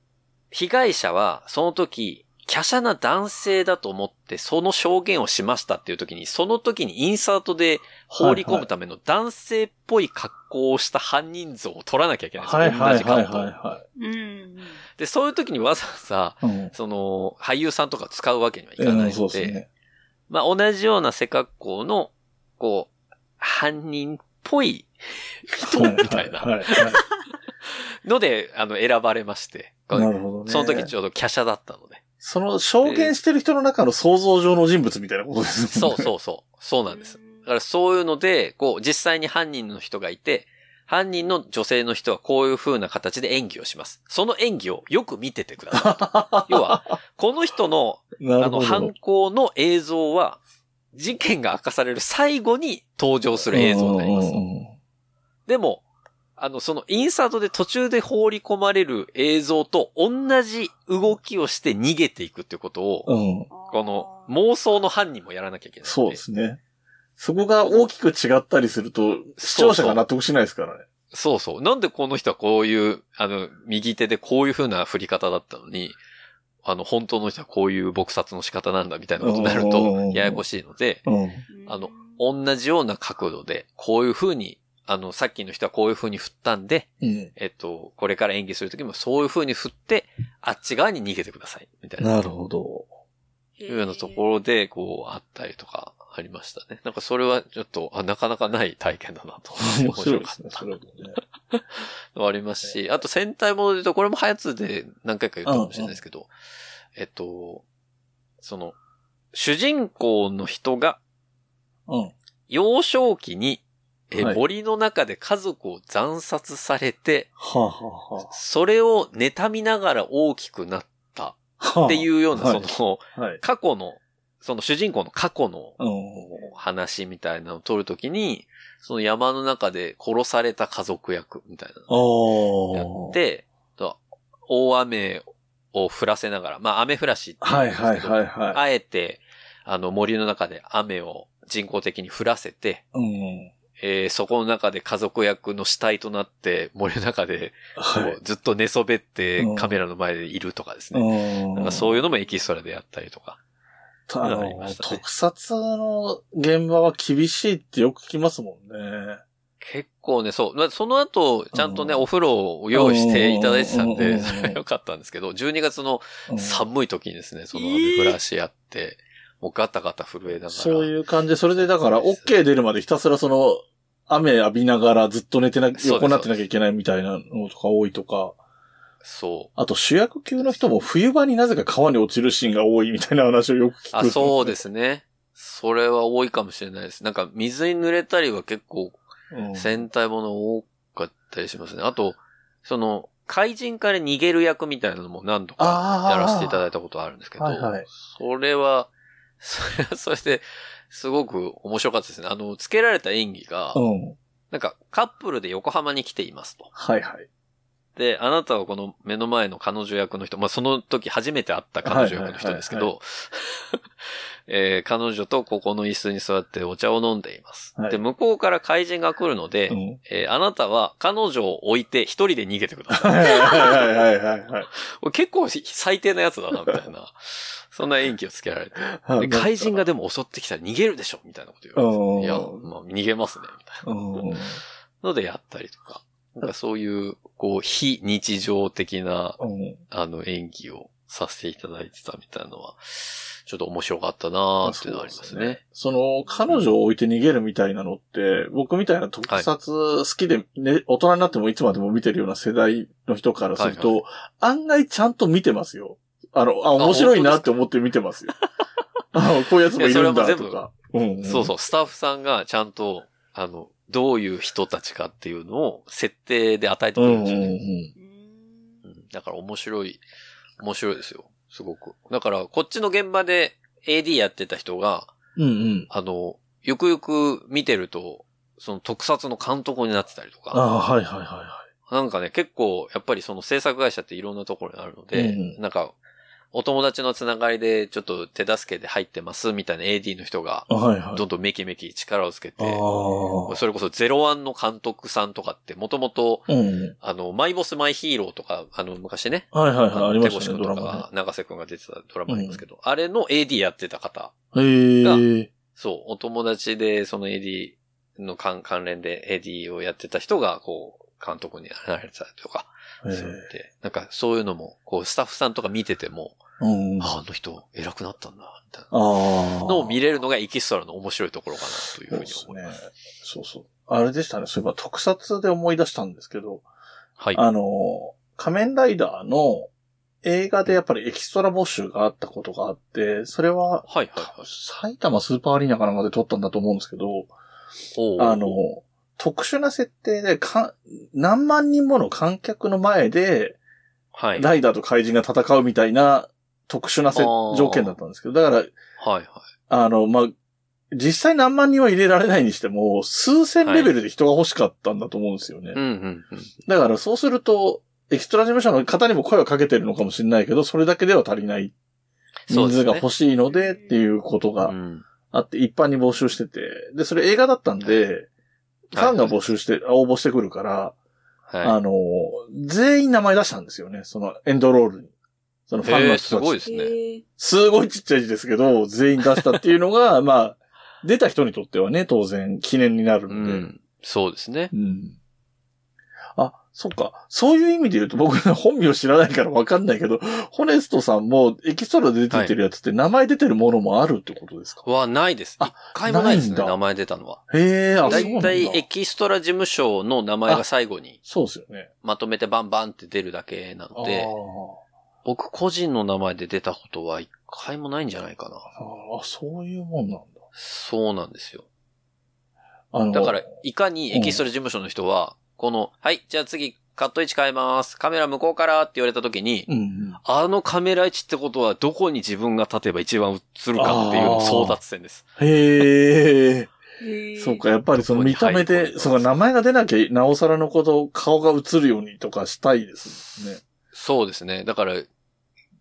被害者はその時、華奢な男性だと思ってその証言をしましたっていう時に、その時にインサートで放り込むための男性っぽい格好をした犯人像を取らなきゃいけあ。ないんですよ。はいはいはいはいはうん。で、そういう時にわざわざ、い。うん。その、俳優さんとか使うわけにはいかないそうので、ですね。まあ同じような背格好の、こう、犯人っぽい人みたいなので、あの、選ばれまして、はい。なるほどね。その時ちょうど華奢だったので。その証言してる人の中の想像上の人物みたいなことですもんね。そうそうそう。そうなんです。だからそういうので、こう、実際に犯人の人がいて、犯人の女性の人はこういう風な形で演技をします。その演技をよく見ててください。要は、この人の。あの、犯行の映像は、事件が明かされる最後に登場する映像になりますでも、あの、そのインサートで途中で放り込まれる映像と同じ動きをして逃げていくっていうことを、うん。うん。この妄想の犯人もやらなきゃいけない。そうですね。そこが大きく違ったりすると、視聴者が納得しないですからね。そうそう。なんでこの人はこういう、あの、右手でこういう風な振り方だったのに、あの、本当の人はこういう撲殺の仕方なんだみたいなことになるとややこしいので、うん。あの、同じような角度で、こういう風に、あの、さっきの人はこういう風に振ったんで、うん。えっと、これから演技するときもそういう風に振って、あっち側に逃げてください。みたいな。なるほど。いうようなところで、こう、あったりとか、ありましたね。なんかそれはちょっと、あ、なかなかない体験だなと。面白いですね、それもね。ったのありますし、あと戦隊もので言うと、これもハヤツで何回か言ったかもしれないですけど、えっと、その、主人公の人がうん。幼少期に、えはい森の中で家族を惨殺されて、はあ、はあはそれを妬みながら大きくなったあ、はあっていうような、はいその、はい。過去の、その主人公の過去のうん。話みたいなのを撮るときに、その山の中で殺された家族役みたいなあのをやあ。って、と大雨を降らせながら、まあ雨降らしって言うんはいはいですけどはいはあえて、あの森の中で雨を人工的に降らせて、い。うん。えーそこの中で家族役の死体となって森の中ではい。ずっと寝そべってうんカメラの前でいるとかですね。うん。なんかそういうのもエキストラでやったりとか。あのね特撮の現場は厳しいってよく聞きますもんね。結構ね、そう。まあその後、ちゃんとね、うんお風呂を用意していただいてたんで、うんそれは良かったんですけど、12月のうん寒い時にですね、その雨降らしやって、もうガタガタ震えながら。そういう感じで、それでだから、OK 出るまでひたすらその、雨浴びながらずっと寝てな、す横になってなきゃいけないみたいなのとか多いとか、そう。あと主役級の人も冬場になぜか川に落ちるシーンが多いみたいな話をよく聞く。あ、そうですね。それは多いかもしれないです。なんか水に濡れたりは結構うん。戦隊もの多かったりしますね。あと、その、怪人から逃げる役みたいなのも何度かやらせていただいたことあるんですけど、はいはい。それは、それはそれで、すごく面白かったですね。あの、つけられた演技が、うん。なんかカップルで横浜に来ていますと。はいはい。で、あなたはこの目の前の彼女役の人、まあ、その時初めて会った彼女役の人ですけはいはど、えー彼女とここの椅子に座ってお茶を飲んでいます。はいで、向こうから怪人が来るので、うん。えーあなたは彼女を置いて一人で逃げてください。はいはいはいはい結構最低なやつだな、みたいな。そんな演技をつけられて。で怪人がでも襲ってきたら逃げるでしょみたいなこと言われて。うんいや、まあ、逃げますね、みたいな。うん。のでやったりとか。なんかそういう、こう、非日常的な、うん。あの、演技をさせていただいてたみたいなのは、ちょっと面白かったなーっていうのはありますね。その、彼女を置いて逃げるみたいなのって、僕みたいな特撮好きで、ね、大人になってもいつまでも見てるような世代の人からすると、はい案外ちゃんと見てますよ。あの、あ、面白いなって思って見てますよ。あこういうやつもいるんだとか。うん、そうそう、スタッフさんがちゃんと、あの、どういう人たちかっていうのを設定で与えてくうん。うんうんるんですよね。うん。うんだから面白い、面白いですよ。すごく。だから、こっちの現場で AD やってた人が、うんうん。あの、よくよく見てると、その特撮の監督になってたりとか、ああ、はいはいはいはなんかね、結構、やっぱりその制作会社っていろんなところにあるので、うんなんか、お友達のつながりでちょっと手助けで入ってますみたいな AD の人が。どんどんメキメキ力をつけて。それこそゼロワンの監督さんとかって、もともと、うん。あの、マイボスマイヒーローとか、あの、昔ね、はいはいはい。ありましたね、とか長瀬くんが出てたドラマありますけど、あれの AD やってた方、ね。へえ。そう、お友達でその AD の関関連で AD をやってた人が、こう、監督になられたりとか、へそうで、なんかそういうのも、こう、スタッフさんとか見てても、え。うん。あ、あの人偉くなったんだ、みたいな。のを見れるのがエキストラの面白いところかな、というふうにそう思います。ですね。そうそう。あれでしたね。そういえば特撮で思い出したんですけど、はい。あの、仮面ライダーの映画でやっぱりエキストラ募集があったことがあって、それは、はい、はい、はい。埼玉スーパーアリーナかなんかで撮ったんだと思うんですけど、あの、特殊な設定でか、何万人もの観客の前で、はい。ライダーと怪人が戦うみたいな特殊なせ条件だったんですけど、だから、はい、はい。あの、まあ、実際何万人は入れられないにしても、数千レベルで人が欲しかったんだと思うんですよね。うん、うん、うん。だからそうすると、エキストラ事務所の方にも声をかけてるのかもしれないけど、それだけでは足りない人数が欲しいのでっていうことうがん。あって、一般に募集してて、で、それ映画だったんで、ファンが募集して、応募してくるから、はあの、全員名前出したんですよね、そのエンドロールに。そのい。ファンの人たち。ごいですね。えすごいちっちゃい字ですけど、全員出したっていうのが、まあ、出た人にとってはね、当然記念になるうので。ん。そうですね。うん。あ、そっか。そういう意味で言うと僕本名知らないからわかんないけど、ホネストさんもエキストラで出てるやつって名前出てるものもあるってことですか、は、ないです。あ一回もないですね、名前出たのは。へえ、あ、だそうなんだ。いたいエキストラ事務所の名前が最後にそうですよね。まとめてバンバンって出るだけなので、あ僕個人の名前で出たことは一回もないんじゃないかな。ーあ、そういうもんなんだ。そうなんですよ。あの、だから、いかにエキストラ事務所の人は、この、はい、じゃあ次、カット位置変えます。カメラ向こうからって言われた時に、うんうん。あのカメラ位置ってことは、どこに自分が立てば一番映るかっていうの争奪戦です。へえ。ーそうか、やっぱりその見た目で、そうか、名前が出なきゃ、なおさらのこと、顔が映るようにとかしたいですね。そうですね。だから、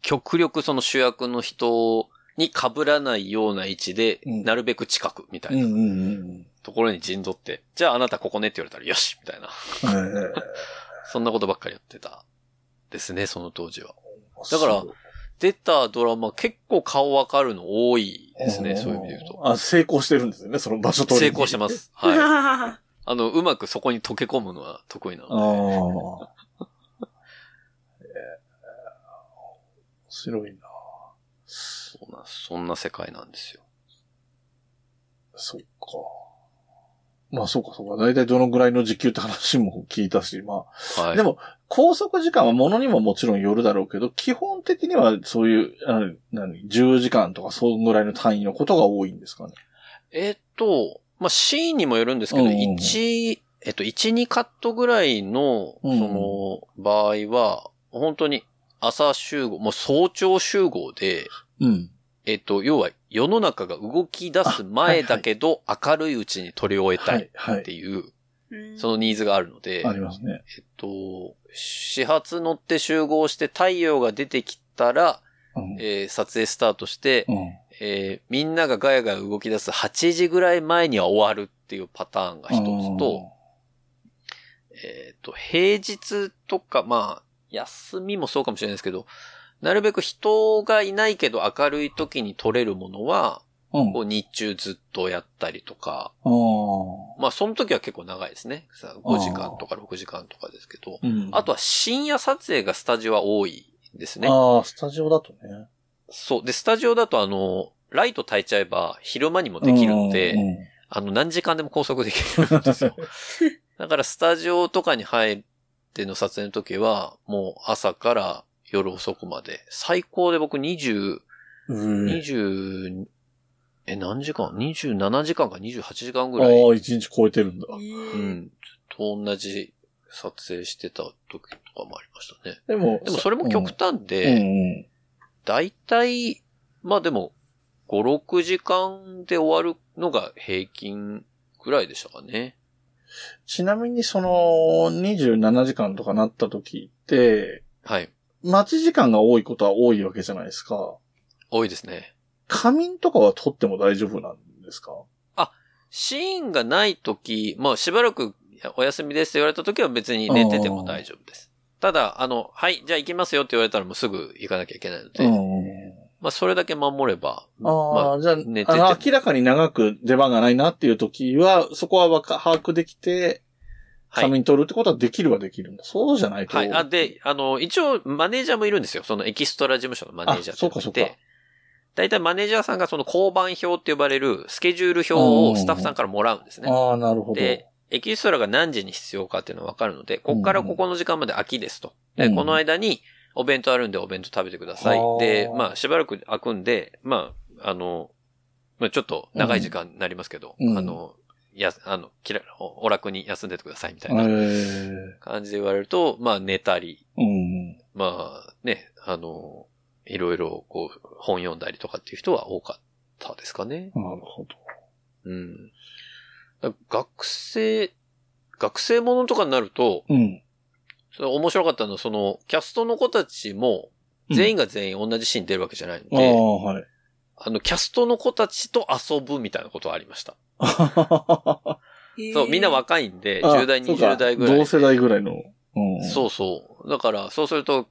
極力その主役の人に被らないような位置で、うんなるべく近くみたいなところに陣取って、じゃああなたここねって言われたらよしみたいな。そんなことばっかりやってた。ですね、その当時は。だから出たドラマ結構顔わかるの多いですね、そういう意味で言うと。あ、成功してるんですよね、その場所取りに成功してま。す。はい。あの、うまくそこに溶け込むのは得意なあのあ。ええ面白いな。で、そんな、そんな世界なんですよ。そっか。まあ、そうか、そうか。だいたいどのぐらいの時給って話も聞いたし、まあ。はい。でも、拘束時間はものにももちろんよるだろうけど、基本的にはそういう、あの何、10時間とかそんぐらいの単位のことが多いんですかね？えっと、まあ、シーンにもよるんですけど、うんうんうん1、えっと、1、2カットぐらいの、そうんの、場合は、本当に朝集合、もう早朝集合で、うん。えっと、要は世の中が動き出す前だけど、明るいうちに撮り終えたはいい、っはい。ていう、うんそのニーズがあるので、ありますね。えっと、始発乗って集合して太陽が出てきたら、うん。えー撮影スタートして、うん。えーみんながガヤガヤ動き出す8時ぐらい前には終わるっていうパターンが一つと、えっ、と、平日とか、まあ、休みもそうかもしれないですけど、なるべく人がいないけど明るい時に撮れるものは、うん。こう日中ずっとやったりとか。まあその時は結構長いですね。さ5時間とか6時間とかですけど、うん。あとは深夜撮影がスタジオは多いですね。ああ、スタジオだとね。そう。で、スタジオだとあの、ライト焚いちゃえば昼間にもできるので、うんうんあの、何時間でも拘束できるんですよ。だからスタジオとかに入っての撮影の時は、もう朝から夜遅くまで、最高で僕20、うん。20、え、何時間 ?27 時間か28時間ぐああらい。、一日超えてるんだ。う。ん。ずっと同じ撮影してた時とかもありましたね。でも、でもそれも極端うんで、うんだいたい、まあでも、5、6時間で終わるのが平均ぐらいでしたかね。ちなみにその27時間とかなった時って、はい。待ち時間が多いことは多いわけじゃないですか。多いですね。仮眠とかは取っても大丈夫なんですか？シーンがないとき、まあしばらくお休みですって言われたときは別に寝てても大丈夫です。ただ、あの、はい、じゃあ行きますよって言われたらもうすぐ行かなきゃいけないので、うん。まあそれだけ守れば、ああ、まあ、じゃあ、寝てて明らかに長く出番がないなっていう時は、そこはわか把握できて、はい仮。眠取るってことはできるはできるんだ。そうじゃないと。はい。あ、で、あの、一応、マネージャーもいるんですよ。そのエキストラ事務所のマネージャーっていうのがいあそうかそうかて、大体マネージャーさんがその交番表って呼ばれるスケジュール表をスタッフさんからもらうんですね。ああ、なるほど。で、エキストラが何時に必要かっていうのがわかるので、こっからここの時間まで空きですと。で、うんこの間にお弁当あるんでお弁当食べてくださいで、まあ、しばらく空くんで、まあ、あの、まあ、ちょっと長い時間になりますけど、うんあの、や、あの、きらおお楽に休んでてくださいみたいえなえ感じで言われると、まあ、寝たり、うん。まあ、ね、あの、いろいろ、こう、本読んだりとかっていう人は多かったですかね。なるほど。うん。だ学生、学生ものとかになると、うん。それ面白かったのは、その、キャストの子たちも、全員が全員同じシーン出るわけじゃないので、ああ、はい。あの、キャストの子たちと遊ぶみたいなことはありました。そう、みんな若いんで、10代、20代ぐらいで。同世代ぐらいの。うん。そうそう。だから、そうすると、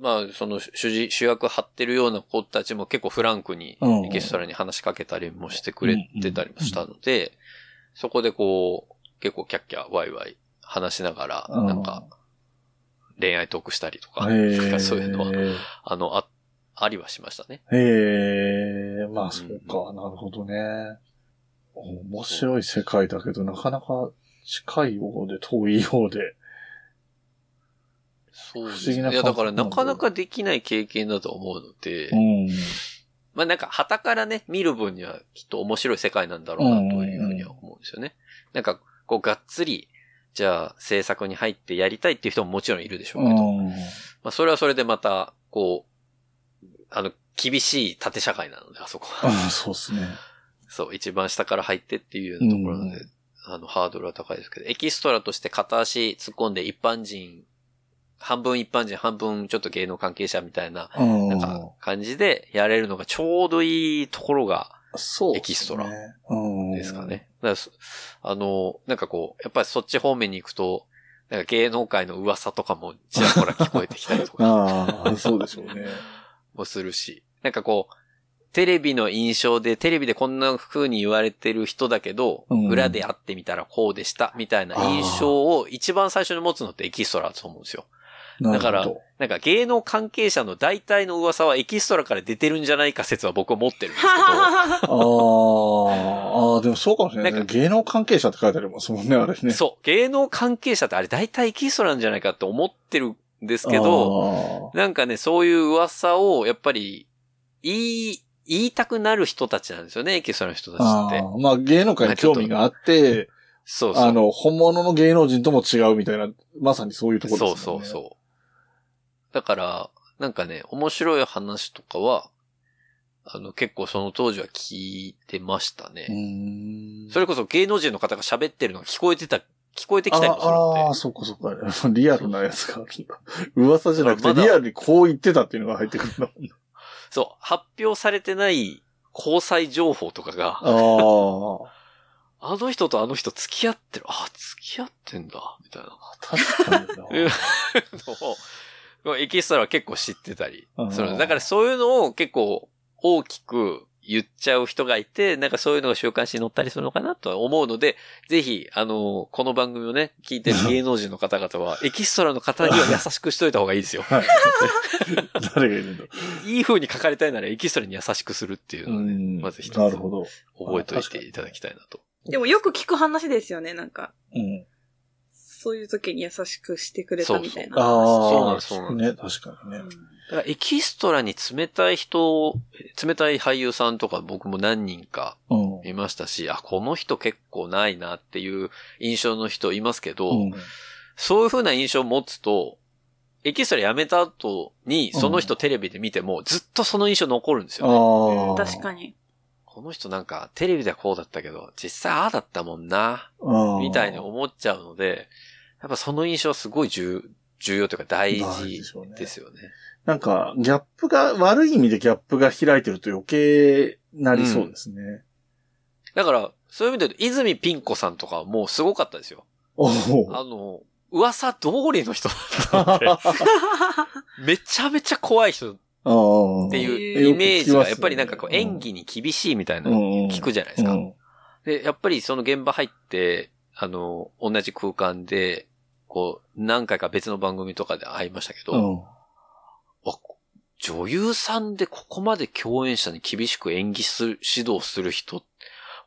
まあ、その主事、主役張ってるような子たちも結構フランクにうんエキストラに話しかけたりもしてくれてたりもしたので、そこでこう、結構キャッキャワイワイ話しながら、うんなんか、恋愛トークしたりとか。そういうのは、あの、あ、ありはしましたね。へえ、まあそうか、なるほどね。面白い世界だけど、なかなか近いようで遠いようで。そうです不思議なね。いや、だからなかなかできない経験だと思うので、うん。まあなんか、旗からね、見る分にはきっと面白い世界なんだろうなというふうには思うんですよね。なんか、こう、がっつり、じゃあ、制作に入ってやりたいっていう人ももちろんいるでしょうけど、うん。まあそれはそれでまた、こう、あの、厳しい縦社会なので、あそこは。あそうですね。そう、一番下から入ってっていうようなところなので、うんあの、ハードルは高いですけど、エキストラとして片足突っ込んで一般人、半分一般人、半分ちょっと芸能関係者みたいな、うん。なんか、感じでやれるのがちょうどいいところが、そう、エキストラうん。ですかね。だかあの、なんかこう、やっぱりそっち方面に行くと、なんか芸能界の噂とかもちらほら聞こえてきたりとかああ、そうでしょうね。もするし、なんかこう、テレビの印象で、テレビでこんな風に言われてる人だけど、うん裏で会ってみたらこうでした、みたいな印象を一番最初に持つのってエキストラだと思うんですよ。なだから。なんか芸能関係者の大体の噂はエキストラから出てるんじゃないか説は僕は持ってるんですけど、あーあー、でもそうかもしれない。なん芸能関係者って書いてありますもんね、あれね。そう、芸能関係者ってあれ大体エキストラなんじゃないかって思ってるんですけど、あなんかね、そういう噂を、やっぱり、言い、言いたくなる人たちなんですよね、エキストラの人たちって。ーあー。まあ芸能界に興味があって、そうそう。あの、本物の芸能人とも違うみたいな、まさにそういうところそうですもんね。そうそう。だから、なんかね、面白い話とかは、あの、結構その当時は聞いてましたね。それこそ芸能人の方が喋ってるのが聞こえてた、聞こえてきたりもするので。ああー、そっかそっか。リアルなやつがあるんだ。噂じゃなくて、リアルにこう言ってたっていうのが入ってくるんだもんね。そう、発表されてない交際情報とかが、あの人とあの人付き合ってる。あ、付き合ってんだ。みたいな。確かにな。エキストラは結構知ってたり。だからそういうのを結構大きく言っちゃう人がいて、なんかそういうのが週刊誌に載ったりするのかなとは思うので、ぜひ、あの、この番組をね、聞いてる芸能人の方々は、エキストラの方には優しくしといた方がいいですよ。はい。誰がいるんだいい風に書かれたいならエキストラに優しくするっていうのをね、んまず一つなるほど。覚えておいていただきたいなと。でもよく聞く話ですよね、なんか。うん。そういう時に優しくしてくれたみたいな。ああ。そうなんですそうなんね、確かにね。うんだからエキストラに冷たい人、冷たい俳優さんとか僕も何人かうん。いましたし、あ、この人結構ないなっていう印象の人いますけど、うん。そういう風な印象を持つと、エキストラ辞めた後に、その人テレビで見ても、ずっとその印象残るんですよ、ね。確かに。この人なんか、テレビではこうだったけど、実際ああだったもんな、にみたいに思っちゃうので、やっぱその印象はすごい重重要というか大大事ですよね。なんか、ギャップが、悪い意味でギャップが開いてると余計なりそうですね。だから、そういう意味で言うと、泉ピン子さんとかはもうすごかったですよ。おあお。の、噂通りの人だったので、めちゃめちゃ怖い人っっていうイメージが、やっぱりなんかこう演技に厳しいみたいなの聞くじゃないですか。で、やっぱりその現場入って、あの、同じ空間で、こう、何回か別の番組とかで会いましたけど、女優さんでここまで共演者に厳しく演技する、指導する人、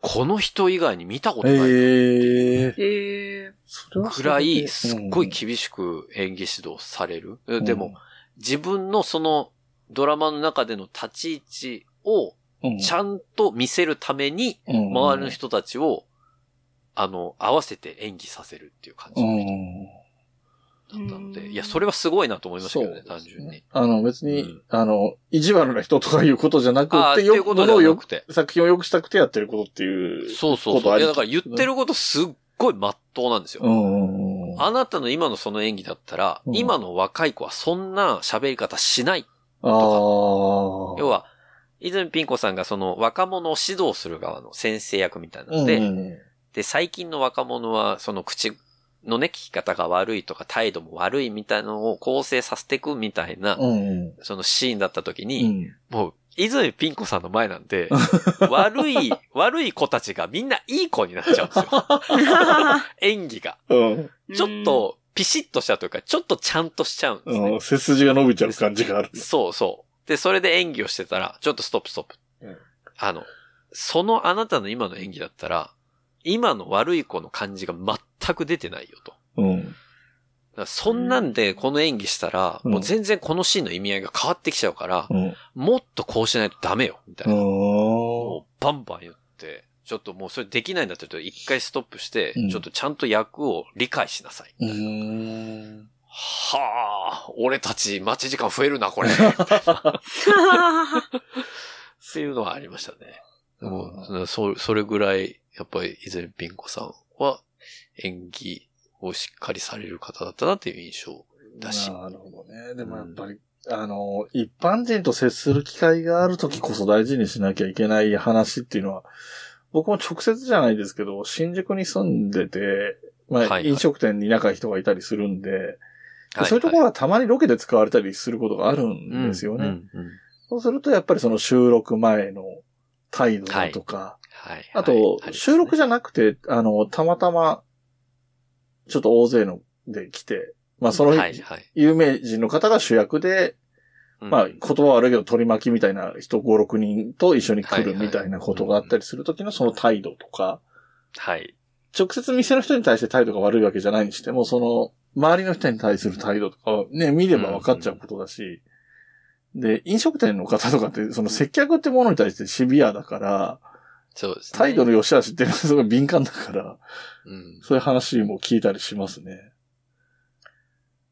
この人以外に見たことないええ。へえ。それはくらい、すっごいうん厳しく演技指導される。でも、、自分のそのドラマの中での立ち位置をうんちゃんと見せるために、うん周りの人たちを、あの、合わせて演技させるっていう感じうのん。人だったので、うんいや、それはすごいなと思いましたけどね、単純に。あの、別に、うんあの、意地悪な人とかいうことじゃなくてて、いうことではなくて。作品を良くしたくてやってることっていう。そうそうそう。いや、だから言ってることすっごい真っ当なんですよ。あなたの今のその演技だったら、うん今の若い子はそんな喋り方しない。ああ。要は、泉ピン子さんがその若者を指導する側の先生役みたいなので、うんうんで、最近の若者はその口のね、聞き方が悪いとか態度も悪いみたいなのを構成させていくみたいな、うんそのシーンだった時うに、ん。もう、泉ピン子さんの前なんで、悪い、悪い子たちがみんないい子になっちゃうんですよ。演技が。うん。ちょっと、ピシッとしたというか、ちょっとちゃんとしちゃうんですね。うん。背筋が伸びちゃう感じがある。そうそう。で、それで演技をしてたら、ちょっとストップストップ。うんあの、そのあなたの今の演技だったら、今の悪い子の感じが全く出てないよと。うん。そんなんでこの演技したら、うんもう全然このシーンの意味合いが変わってきちゃうから、うん。もっとこうしないとダメよ、みたいな。うん。もうバンバン言って、ちょっともうそれできないんだったら一回ストップして、うんちょっとちゃんと役を理解しなさい。うん。はあ、俺たち待ち時間増えるな、これ。っていうのはありましたね。でもそそれぐらい、やっぱり、以前ピン子さんは演技をしっかりされる方だったなっていう印象だし。なるほどね。でもやっぱり、あの、一般人と接する機会があるときこそ大事にしなきゃいけない話っていうのは、僕も直接じゃないですけど、新宿に住んでて、まあ、はいはい飲食店に仲いい人がいたりするんで、はそういうところははたまにロケで使われたりすることがあるんですよね。うんうんうんそうするとやっぱりその収録前の態度だとか、はい。あと、収録じゃ、ゃなくて、あの、たまたま、ちょっと大勢ので来て、まあその。有名人の方が主役で、うん。まあ言葉は悪いけど取り巻きみたいな人5、6人と一緒に来るみたいなことがあったりするときのその態度とか、はい。直接店の人に対して態度が悪いわけじゃないにしても、その、周りの人に対する態度とかはね、見れば分かっちゃうことだし、で、飲食店の方とかって、その接客ってものに対してシビアだから、そうですね。態度の良し悪しっていうのは すごい敏感だから、うん。そういう話も聞いたりしますね。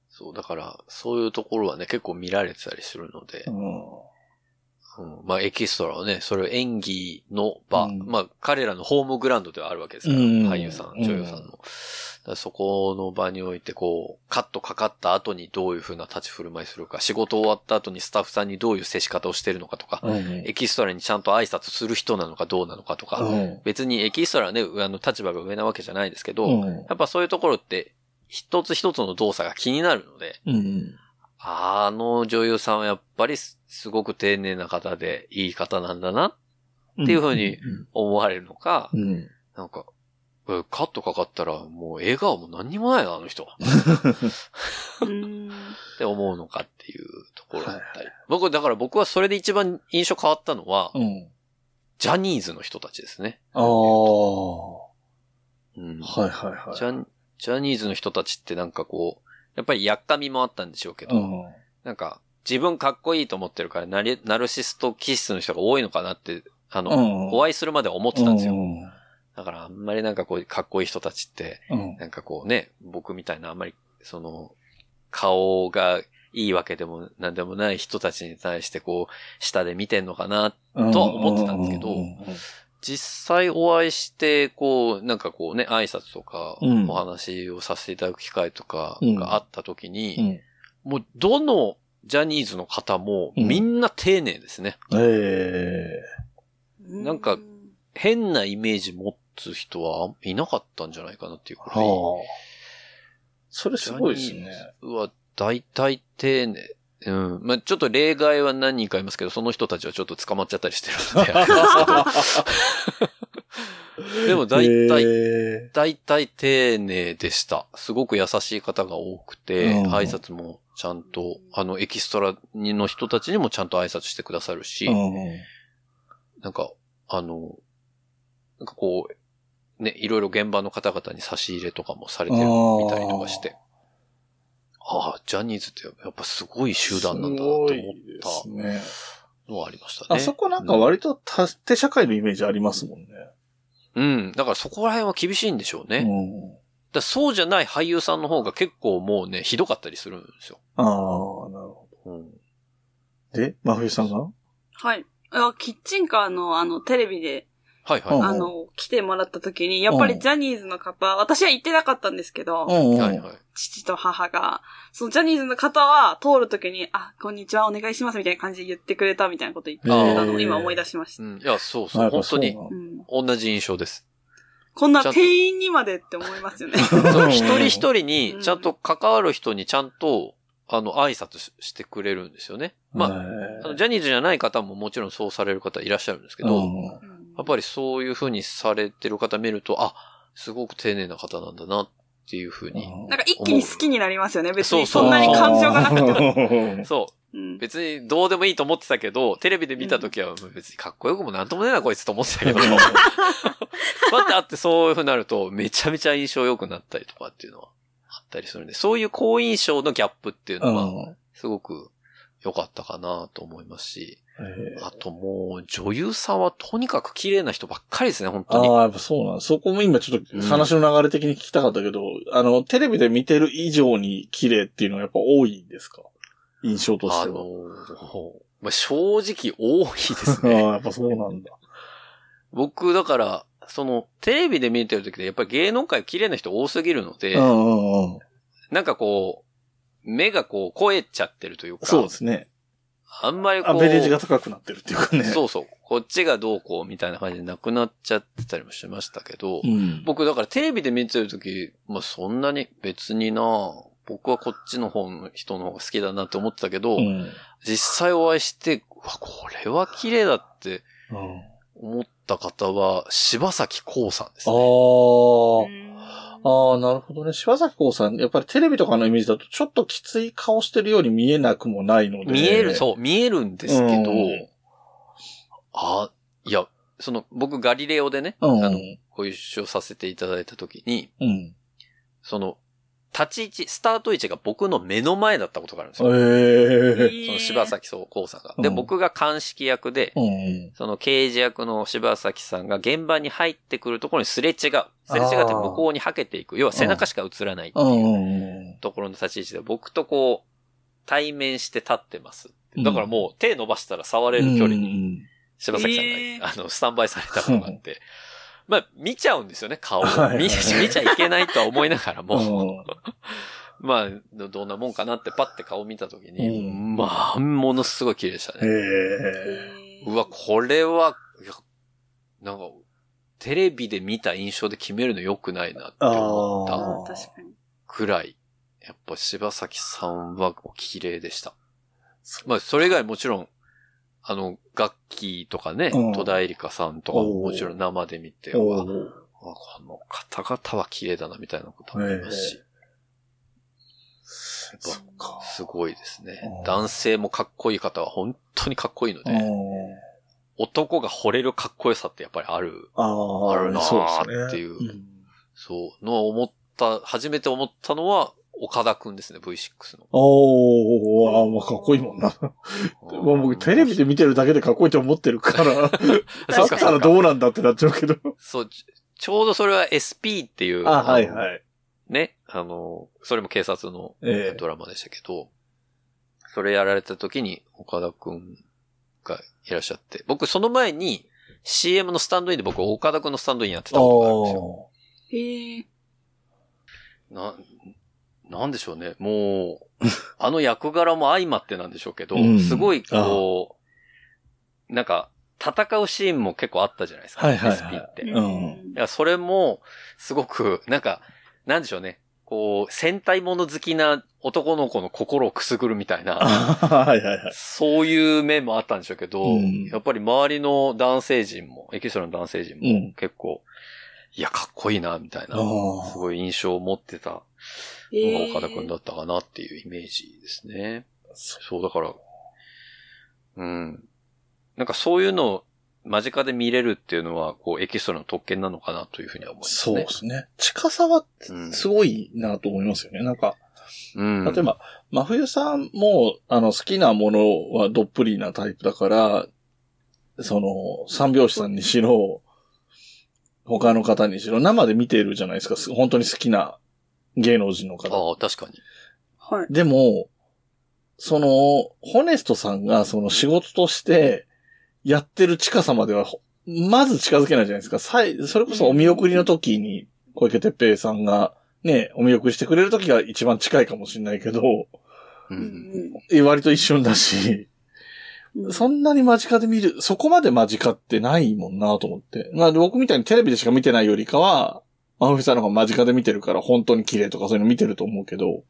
そう、だから、そういうところはね、結構見られてたりするのでう、ん。うん、まあ、エキストラはね、それを演技の場、うんまあ、彼らのホームグラウンドではあるわけですから、うん俳優さん、女優さんの。そこの場において、こう、カットかかった後にどういう風な立ち振る舞いするか、仕事終わった後にスタッフさんにどういう接し方をしてるのかとか、うん。エキストラにちゃんと挨拶する人なのかどうなのかとか、うん。別にエキストラはね、あの、立場が上なわけじゃないですけど、うんやっぱそういうところって、一つ一つの動作が気になるので、うん。あの女優さんはやっぱりすすごく丁寧な方でいい方なんだなっていう風に思われるのか。なんか、えカットかかったらもう笑顔も何にもないな、あの人。うん。って思うのかっていうところだったり。はい僕、だから僕はそれで一番印象変わったのは、うん。ジャニーズの人たちですね。ああ。はうんいはいはい。ジャンジャニーズの人たちってなんかこう、やっぱりやっかみもあったんでしょうけど、うん。なんか自分かっこいいと思ってるからナルシスト気質の人が多いのかなって、あの、うんお会いするまでは思ってたんですよ。うん。だからあんまりなんかこう、かっこいい人たちって、うん。なんかこうね、僕みたいなあんまり、その、顔がいいわけでもなんでもない人たちに対してこう、下で見てんのかな。うん。とは思ってたんですけどうん実際お会いして、こう、なんかこうね、挨拶とか、うんお話をさせていただく機会とかうんがあった時に、うん。もうどのジャニーズの方もうんみんな丁寧ですね。えなんか変なイメージ持つ人はいなかったんじゃないかなっていうくえらい。はあ。それすごいですね。うわ、大体丁寧。うん。まあ、ちょっと例外は何人かいますけど、その人たちはちょっと捕まっちゃったりしてるんで でも大体、え大体丁寧でした。すごく優しい方が多くて、うん挨拶もちゃんと、あの、エキストラの人たちにもちゃんと挨拶してくださるし、えうん。なんか、あの、なんかこう、ね、いろいろ現場の方々に差し入れとかもされてるみたりとかして、ああ、ジャニーズってやっぱすごい集団なんだなと思っ。たのはありましたね。あそこなんか割と縦社会のイメージありますもんね。うん。だからそこら辺は厳しいんでしょうね。うん。らそうじゃない俳優さんの方が結構もうね、ひどかったりするんですよ。ああ、なるほうん。ど。で、真冬さんが？はい。あキッチンカーのあの、テレビで、はいはい。うんあの、来てもらった時に、やっぱりジャニーズの方、私は行ってなかったんですけど、はいはい。父と母が、そのジャニーズの方は通る時に、あ、こんにちは、お願いしますみたいな感じで言ってくれたみたいなこと言ってくれたのを今思い出しました。うん。いや、そうあそう。本当にうん同じ印象です。こんな店員にまでって思いますよね。そう一人一人にう、んちゃんと関わる人にちゃんと、あの、挨拶ししてくれるんですよね。まあ、あのジャニーズじゃない方ももちろんそうされる方いらっしゃるんですけど、やっぱりそういう風にされてる方見ると、あ、すごく丁寧な方なんだなっていう風に。なんか一気に好きになりますよね。別に。そんなに感情がなくて そう。う。ん。別にどうでもいいと思ってたけど、テレビで見た時は別にかっこよくもなんともねえなこいつと思ってたけど、また会ってそういう風になるとめちゃめちゃ印象良くなったりとかっていうのはあったりするんで、そういう好印象のギャップっていうのは、すごく良かったかなと思いますし、あともう女優さんはとにかく綺麗な人ばっかりですね、本当に。ああ、やっぱそうなんだそこも今ちょっと話の流れ的に聞きたかったけど、あの、テレビで見てる以上に綺麗っていうのはやっぱ多いんですか？印象としあては。のまあ、正直多いです ああ、ね。やっぱそうなんだ。僕、だから、その、テレビで見てる時で、やっぱり芸能界綺麗な人多すぎるので、うんうんうん。なんかこう、目がこう、超えちゃってるというか、そうですね。あんまりこう、アベレージが高くなってるっていうかね。そうそう、こっちがどうこうみたいな感じでなくなっちゃってたりもしましたけど、うん。僕だからテレビで見てる時、まあそんなに別にな僕はこっちの方の人の方が好きだなって思ってたけど、うん。実際お会いして、うわ、これは綺麗だってうん思った方は、柴咲コウさんですあね。あ。ああ、なるほどね。柴咲コウさん、やっぱりテレビとかのイメージだとちょっときつい顔してるように見えなくもないので。見える、そう、見えるんですけど、うんあ、いや、その、僕ガリレオでね、うん。あの、ご一緒させていただいた時に、うん。その、立ち位置、スタート位置が僕の目の前だったことがあるんですよ。ええその柴咲コウさんが。で、うん僕が鑑識役で、うん。その刑事役の柴咲さんが現場に入ってくるところにすれ違う。すれ違って向こうにはけていく。要は背中しか映らないってういうんところの立ち位置で、僕とこう、対面して立ってます。だからもう手伸ばしたら触れる距離に、に。柴咲さんが、えーあの、スタンバイされたことがあって、まあ、見ちゃうんですよね、顔を。はいはい見見ちゃいけないとは思いながらも、うん まあ、どどんなもんかなってパッて顔見たときに、うんまあ、ものすごい綺麗でしたへね。え。うわ、これは、なんか、テレビで見た印象で決めるの良くないなって思った。くらい、やっぱ柴崎さんは綺麗でした。まあ、それ以外もちろん、あの、楽器とかね、うん。戸田恵梨香さんとかももちろん生で見て、うわおー。あこの方々は綺麗だなみたいなこともありますし。そっか。ぱ、すごいですね。うん。男性もかっこいい方は本当にかっこいいので、うん。男が惚れるかっこよさってやっぱりある、ああ、あるなーそうですね。っていうん。そう、のを思った、初めて思ったのは、岡田くんですね、V6 の。おー、あーまあかっこいいもんな。もう僕テレビで見てるだけでかっこいいと思ってるから、だったらどうなんだってなっちゃうけど。そう、ちちょうどそれは SP っていう、あ、はいのはい。ね、あの、それも警察のええドラマでしたけど、それやられた時に岡田くんがいらっしゃって、僕その前に CM のスタンドインで僕岡田くんのスタンドインやってたことがあるんですよ。へえ。な、なんでしょうね。もう、あの役柄も相まってなんでしょうけど、うんすごいこう、なんか、戦うシーンも結構あったじゃないですか。はいはいはい SP って。いうんや、それも、すごく、なんか、なんでしょうね。こう、戦隊もの好きな男の子の心をくすぐるみたいな、はいはいはい。そういう面もあったんでしょうけど、うんやっぱり周りの男性陣も、エキストラの男性陣うもん結構、いや、かっこいいな、みたいな、すごい印象を持ってたのが岡田くんだったかなっていうイメージですね。そう、だから、うん。なんかそういうのを間近で見れるっていうのは、こう、エキストラの特権なのかなというふうには思いますそうね。ですね。近さはうんすごいなと思いますよね。なんか、うん。例えば、真冬さんも、あの、好きなものはどっぷりなタイプだから、その、三拍子さんにしろ、他の方にしろ、生で見てるじゃないですか。す本当に好きな芸能人の方。ああ、確かに。はい。でも、その、ホネストさんがその仕事としてやってる近さまでは、ほまず近づけないじゃないですか。さいそれこそお見送りの時に小池徹平さんがね、お見送りしてくれる時が一番近いかもしれないけど、う。うん割と一瞬だし、うん。そんなに間近で見る、そこまで間近ってないもんなと思って。まあ僕みたいにテレビでしか見てないよりかは、マフィさんの方が間近で見てるから本当に綺麗とかそういうの見てると思うけど、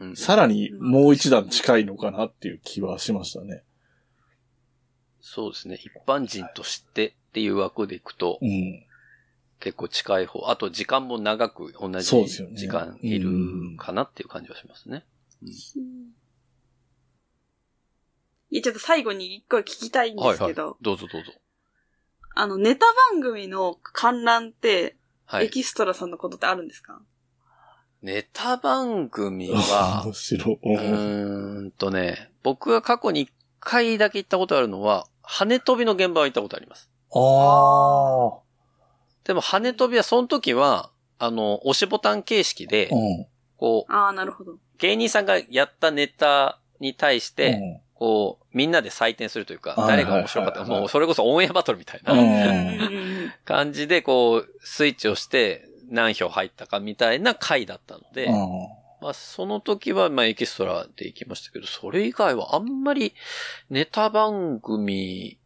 うんさらにもう一段近いのかなっていう気はしましたね。そうですね。一般人としてっていう枠でいくとう、ん。結構近い方。あと時間も長く同じ時間いるかなっていう感じはしますね。いや、ちょっと最後に一個聞きたいんではいはいすけど、。どうぞどうぞ。あの、ネタ番組の観覧って、はい。エキストラさんのことってあるんですか？ネタ番組は 面、白い。うーんとね、僕が過去に一回だけ行ったことあるのは、羽飛びの現場は行ったことあります。あでも羽飛びはその時は、あの、押しボタン形式であ。う、ん。こう、ああ、なるほど。芸人さんがやったネタに対して、うんこう、みんなで採点するというか、はい誰が面白かったか、もうそれこそオンエアバトルみたいな感じで、こう、スイッチをして何票入ったかみたいな回だったので、うん。まあ、その時は、まあ、エキストラで行きましたけど、それ以外はあんまりネタ番組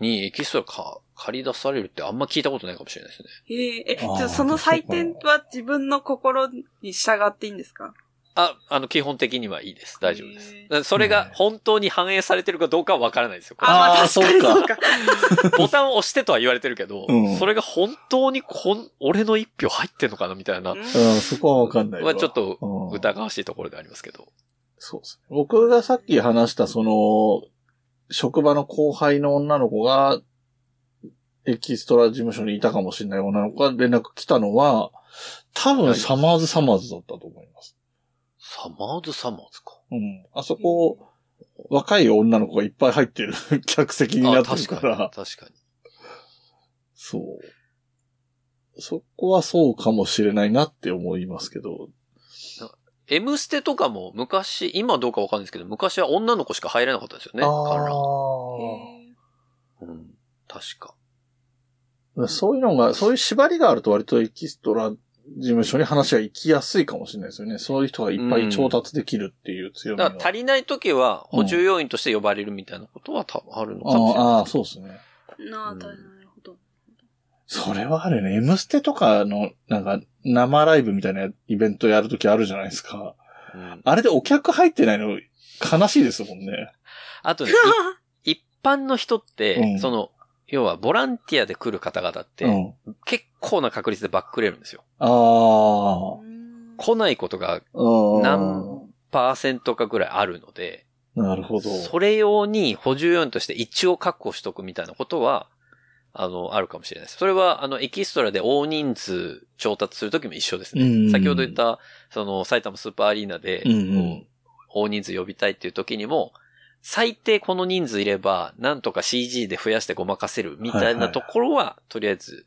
にエキストラか借り出されるってあんま聞いたことないかもしれないですね。へえ、え、じゃあその採点は自分の心に従っていいんですか？あ、あの、基本的にはいいです。大丈夫ですそれが本当に反映されてるかどうかはわからないですよ。これあ、まあそうかそうか。ボタンを押してとは言われてるけど、うんそれが本当にこん、俺の一票入ってんのかなみたいな、うんうん、そこはわかんないちょっとうん疑わしいところでありますけど。そうですね。僕がさっき話した、その、職場の後輩の女の子が、エキストラ事務所にいたかもしれない女の子が連絡来たのは、多分はいサマーズサマーズだったと思います。サマーズサマーズか。うん。あそこ、若い女の子がいっぱい入ってる客席になあ、ってる確から、確かに。そう。そこはそうかもしれないなって思いますけど。M ステとかも昔、今どうかわかんないですけど、昔は女の子しか入れなかったですよね。ああ。へうん。確か。そういうのが、そういう縛りがあると割とエキストラ事務所に話が行きやすいかもしれないですよね。そういう人がいっぱい調達できるっていう強みが。だから足りない時は補充要員として呼ばれるみたいなことはたあるのかもしれない。ああ、そうですね。なあ、うんなるほど。それはあるね。M ステとかの、なんか、生ライブみたいなイベントやるときあるじゃないですか。うんあれでお客入ってないの悲しいですもんね。あとね、い 一般の人って、うんその、要はボランティアで来る方々って、うん。結構な確率でバックれるんですよ。ああ。うん来ないことがうん。何パーセントかぐらいあるので、なるほど。それ用に補充要員として一応確保しとくみたいなことは、あの、あるかもしれないです。それは、あの、エキストラで大人数調達するときも一緒ですね。うん先ほど言った、その、埼玉スーパーアリーナで、うんうんこう大人数呼びたいっていう時にも、最低この人数いれば、なんとか CG で増やしてごまかせるみたいなところは、とりあえず、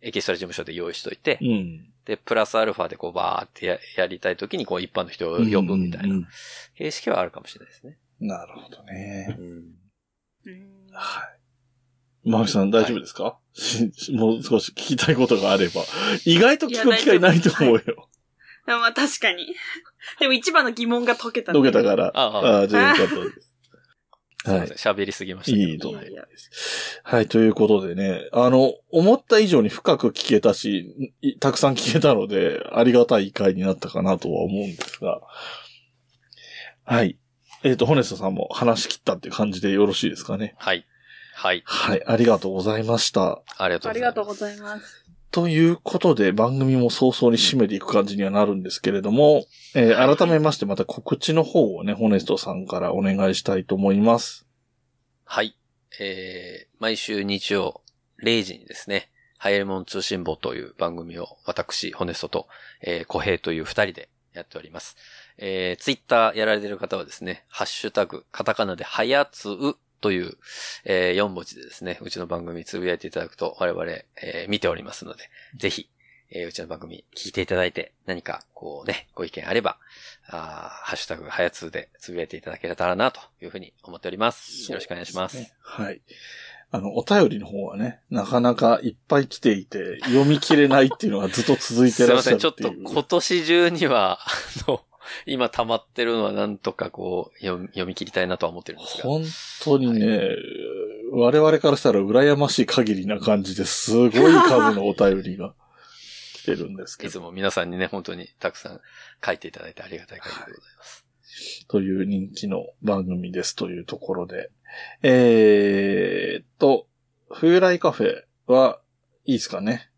エキストラ事務所で用意しといて、うん。で、プラスアルファでこうバーってややりたい時に、こう一般の人を呼ぶみたいな形式はあるかもしれないですね。うんなるほどね。はい。マーキさん大丈夫ですか、しもう少し聞きたいことがあれば。意外と聞く機会ないと思うよ。あまあ確かに。でも一番の疑問が解けた。解けたから。ああああ、じゃあよかったです。すいまはいせん。喋りすぎましたけど。いいと思いやいやはい、ということでね、あの、思った以上に深く聞けたし、いたくさん聞けたので、ありがたい回になったかなとは思うんですが。はい。えっ、と、ホネストさんも話し切ったっていう感じでよろしいですかね。はい。はい。はい、ありがとうございました。ありがとうございます。ありがとうございます。ということで、番組も早々に締めていく感じにはなるんですけれども、えー改めましてまた告知の方をね、ホネストさんからお願いしたいと思います。はい。えー、毎週日曜0時にですね、ハイエルモン通信簿という番組を私、ホネストと、えー、小平という二人でやっております。えー、ツイッターやられてる方はですね、ハッシュタグ、カタカナではやつうという、えー、4文字でですね、うちの番組つぶやいていただくと我々、えー見ておりますので、ぜひ、えーうちの番組聞いていただいて、何か、こうね、ご意見あれば、あーハッシュタグ、はやつでつぶやいていただけたらな、というふうに思っております。よろしくお願いします。はい。あの、お便りの方はね、なかなかいっぱい来ていて、読み切れないっていうのがずっと続いてらっしゃるっていう。ちょっと今年中には、あの、今溜まってるのはなんとかこう、読み読み切りたいなとは思ってるんですが。本当にね、我々からしたら羨ましい限りな感じですごい数のお便りが 来てるんですけいつど、も皆さんにね、本当にたくさん書いていただいてありがたい限りでございます。という人気の番組ですというところで。えーっと、冬来カフェはいいですかね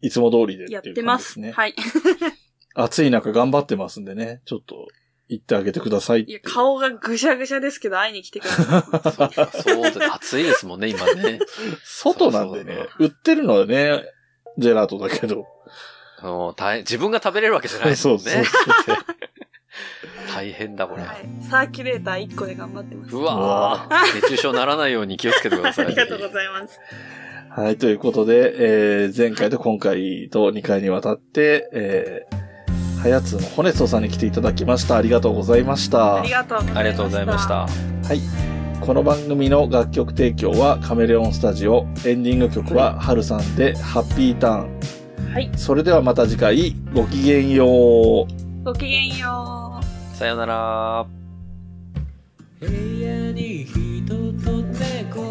いつも通りでやっっていうてます。はい。暑い中頑張ってますんでね、ちょっと行ってあげてくださいいや、顔がぐしゃぐしゃですけど、会いに来てください。そうです、暑いですもんね、今ね。外なんでねそう、売ってるのはね、ジェラートだけど。あの大変自分が食べれるわけじゃないですもんね。そうそう 大変だ、これ。はい。サーキュレーター1個で頑張ってます。うわー熱中症ならないように気をつけてください。ありがとうございます。はい、ということで、えー前回と今回と2回にわたって、えー、はやつのホネストさんに来ていただきました。ありがとうございましたあり。がとうございました。ありがとうございました。。はい。この番組の楽曲提供はカメレオンスタジオ。エンディング曲はハルさんでハッピーターン。はい。それではまた次回、ごきげんよう。ごきげんよう。さよなら。部屋に人と猫